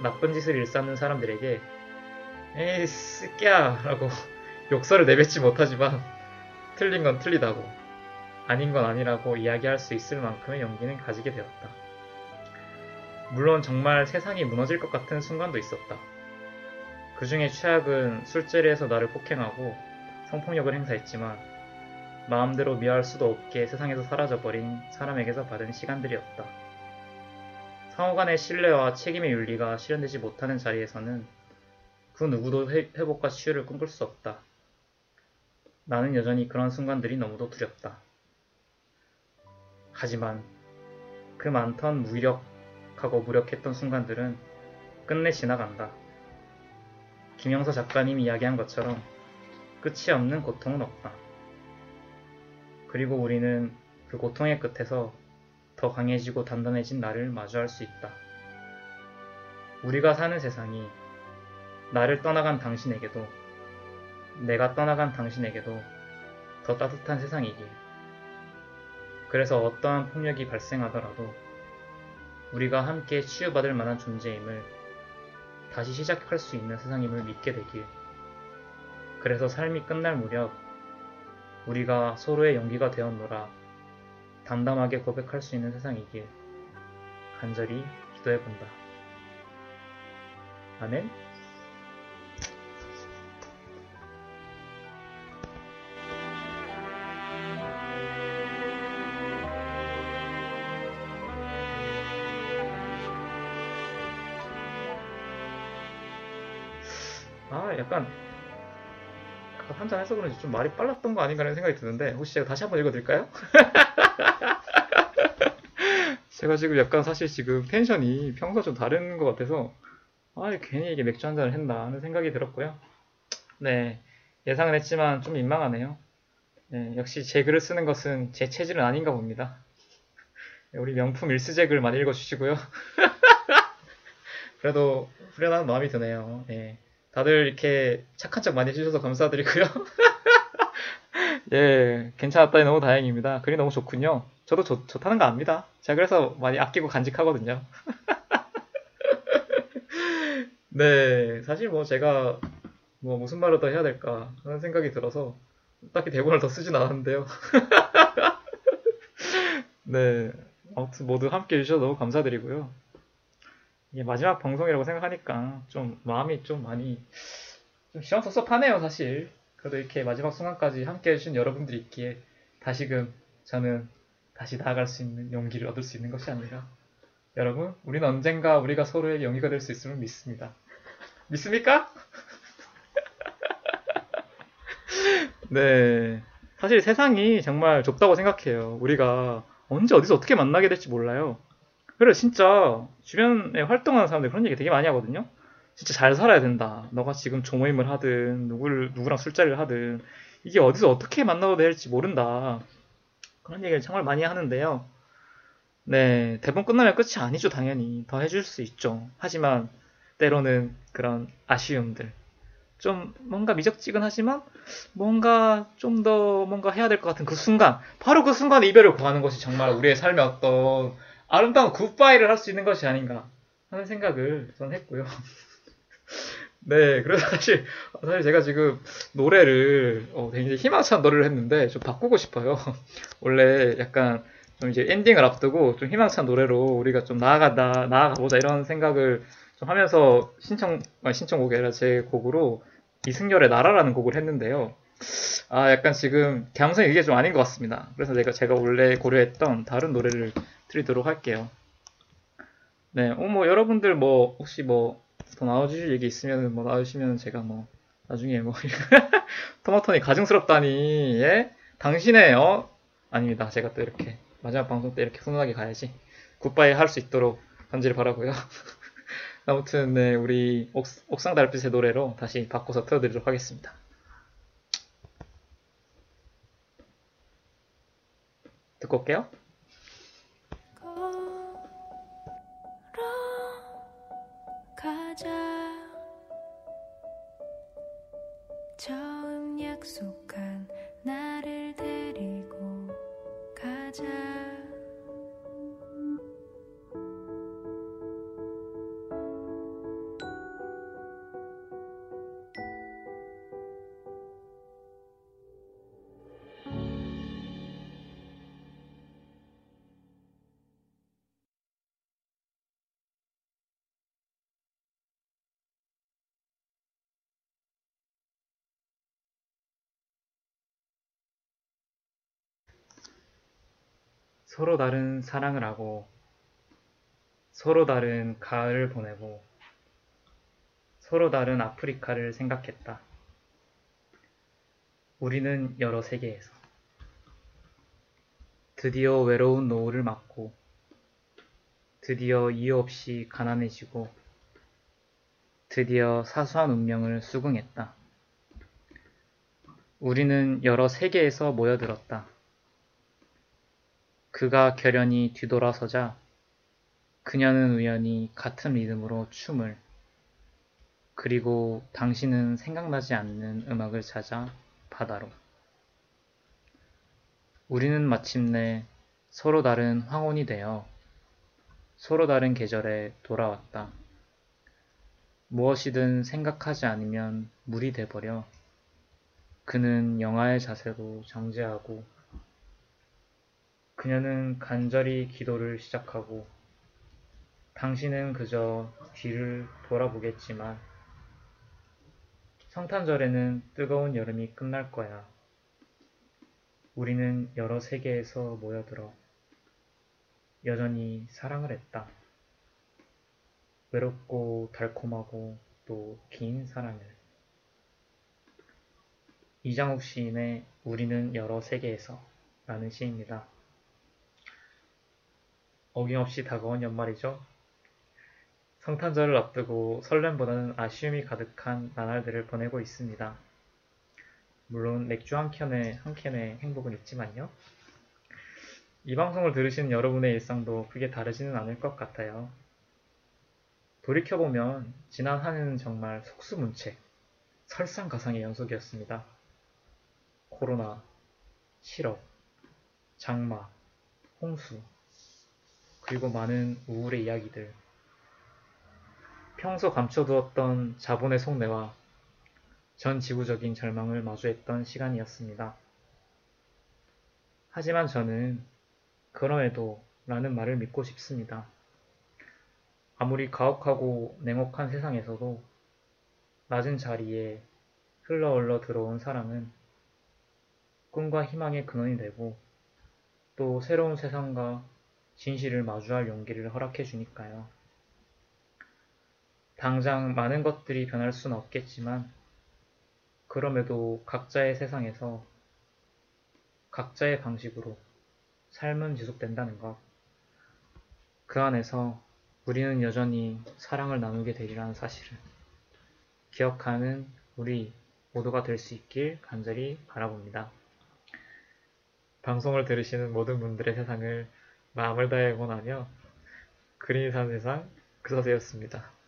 나쁜 짓을 일삼는 사람들에게 에이 쓰끼야 라고 욕설을 내뱉지 못하지만 틀린 건 틀리다고 아닌 건 아니라고 이야기할 수 있을 만큼의 용기는 가지게 되었다. 물론 정말 세상이 무너질 것 같은 순간도 있었다. 그 중에 최악은 술자리에서 나를 폭행하고 성폭력을 행사했지만 마음대로 미워할 수도 없게 세상에서 사라져버린 사람에게서 받은 시간들이었다. 상호 간의 신뢰와 책임의 윤리가 실현되지 못하는 자리에서는 그 누구도 회, 회복과 치유를 꿈꿀 수 없다. 나는 여전히 그런 순간들이 너무도 두렵다. 하지만 그 많던 무력 하고 무력했던 순간들은 끝내 지나간다. 김영서 작가님이 이야기한 것처럼 끝이 없는 고통은 없다. 그리고 우리는 그 고통의 끝에서 더 강해지고 단단해진 나를 마주할 수 있다. 우리가 사는 세상이 나를 떠나간 당신에게도 내가 떠나간 당신에게도 더 따뜻한 세상이길. 그래서 어떠한 폭력이 발생하더라도 우리가 함께 치유받을 만한 존재임을 다시 시작할 수 있는 세상임을 믿게 되길. 그래서 삶이 끝날 무렵 우리가 서로의 용기가 되었노라 담담하게 고백할 수 있는 세상이길 간절히 기도해 본다. 아멘? 약간 아까 한잔 해서 그런지 좀 말이 빨랐던 거 아닌가 라는 생각이 드는데 혹시 제가 다시 한번 읽어드릴까요? 제가 지금 약간 사실 지금 텐션이 평소와 좀 다른 것 같아서 아 괜히 이게 맥주 한 잔을 했나 하는 생각이 들었고요. 네 예상은 했지만 좀 민망하네요. 네, 역시 제 글을 쓰는 것은 제 체질은 아닌가 봅니다. 네, 우리 명품 일스잭을 많이 읽어주시고요. 그래도 후련한 마음이 드네요. 네. 다들 이렇게 착한 척 많이 해주셔서 감사드리고요. 예, 괜찮았다니 너무 다행입니다. 글이 너무 좋군요. 저도 좋, 좋다는 거 압니다. 제가 그래서 많이 아끼고 간직하거든요. 네, 사실 뭐 제가 뭐 무슨 말을 더 해야 될까 하는 생각이 들어서 딱히 대본을 더 쓰진 않았는데요. 네, 아무튼 모두 함께 해주셔서 너무 감사드리고요. 이게 마지막 방송이라고 생각하니까 좀 마음이 좀 많이 좀 시원 섭섭하네요, 사실. 그래도 이렇게 마지막 순간까지 함께 해주신 여러분들이 있기에 다시금 저는 다시 나아갈 수 있는 용기를 얻을 수 있는 것이 아니라 여러분, 우리는 언젠가 우리가 서로에게 용기가 될 수 있음을 믿습니다. 믿습니까? 네. 사실 세상이 정말 좁다고 생각해요. 우리가 언제 어디서 어떻게 만나게 될지 몰라요. 그래, 진짜 주변에 활동하는 사람들 그런 얘기 되게 많이 하거든요. 진짜 잘 살아야 된다. 너가 지금 조모임을 하든 누구를 누구랑 술자리를 하든 이게 어디서 어떻게 만나도 될지 모른다. 그런 얘기를 정말 많이 하는데요. 네, 대본 끝나면 끝이 아니죠, 당연히. 더 해줄 수 있죠. 하지만 때로는 그런 아쉬움들. 좀 뭔가 미적지근하지만 뭔가 좀 더 뭔가 해야 될 것 같은 그 순간, 바로 그 순간 이별을 구하는 것이 정말 우리의 삶의 어떤 아름다운 굿바이를 할 수 있는 것이 아닌가 하는 생각을 저는 했고요. 네, 그래서 사실, 사실 제가 지금 노래를, 어, 굉장히 희망찬 노래를 했는데, 좀 바꾸고 싶어요. 원래 약간, 좀 이제 엔딩을 앞두고, 좀 희망찬 노래로 우리가 좀 나아가다, 나아가보자, 이런 생각을 좀 하면서 신청, 아니, 신청곡이 아니라 제 곡으로 이승열의 나라라는 곡을 했는데요. 아, 약간 지금 감성이 이게 좀 아닌 것 같습니다. 그래서 제가, 제가 원래 고려했던 다른 노래를 드리도록 할게요. 네, 어, 뭐, 여러분들 뭐, 혹시 뭐, 더 나와주실 얘기 있으면 뭐 나와주시면 제가 뭐 나중에 뭐 토마토니 가증스럽다니 예? 당신의 어? 아닙니다. 제가 또 이렇게 마지막 방송 때 이렇게 훈훈하게 가야지. 굿바이 할 수 있도록 간절히 바라고요. 아무튼 네 우리 옥, 옥상 달빛의 노래로 다시 바꿔서 틀어드리도록 하겠습니다. 듣고 올게요 서로 다른 사랑을 하고 서로 다른 가을을 보내고 서로 다른 아프리카를 생각했다. 우리는 여러 세계에서 드디어 외로운 노을을 맞고 드디어 이유 없이 가난해지고 드디어 사소한 운명을 수긍했다. 우리는 여러 세계에서 모여들었다. 그가 결연히 뒤돌아서자 그녀는 우연히 같은 리듬으로 춤을 그리고 당신은 생각나지 않는 음악을 찾아 바다로 우리는 마침내 서로 다른 황혼이 되어 서로 다른 계절에 돌아왔다. 무엇이든 생각하지 않으면 물이 돼버려 그는 영화의 자세로 정지하고 그녀는 간절히 기도를 시작하고 당신은 그저 뒤를 돌아보겠지만 성탄절에는 뜨거운 여름이 끝날 거야. 우리는 여러 세계에서 모여들어 여전히 사랑을 했다. 외롭고 달콤하고 또 긴 사랑을. 이장욱 시인의 우리는 여러 세계에서 라는 시입니다. 어김없이 다가온 연말이죠. 성탄절을 앞두고 설렘보다는 아쉬움이 가득한 나날들을 보내고 있습니다. 물론 맥주 한 캔에 한 캔에 행복은 있지만요. 이 방송을 들으시는 여러분의 일상도 크게 다르지는 않을 것 같아요. 돌이켜보면 지난 한 해는 정말 속수문책, 설상가상의 연속이었습니다. 코로나, 실업, 장마, 홍수, 그리고 많은 우울의 이야기들. 평소 감춰두었던 자본의 속내와 전 지구적인 절망을 마주했던 시간이었습니다. 하지만 저는 그럼에도 라는 말을 믿고 싶습니다. 아무리 가혹하고 냉혹한 세상에서도 낮은 자리에 흘러흘러 들어온 사랑은 꿈과 희망의 근원이 되고 또 새로운 세상과 진실을 마주할 용기를 허락해 주니까요. 당장 많은 것들이 변할 수는 없겠지만 그럼에도 각자의 세상에서 각자의 방식으로 삶은 지속된다는 것. 그 안에서 우리는 여전히 사랑을 나누게 되리라는 사실을 기억하는 우리 모두가 될 수 있길 간절히 바라봅니다. 방송을 들으시는 모든 분들의 세상을 마음을 다해 응원하며 그린이 산 세상 그사세였습니다.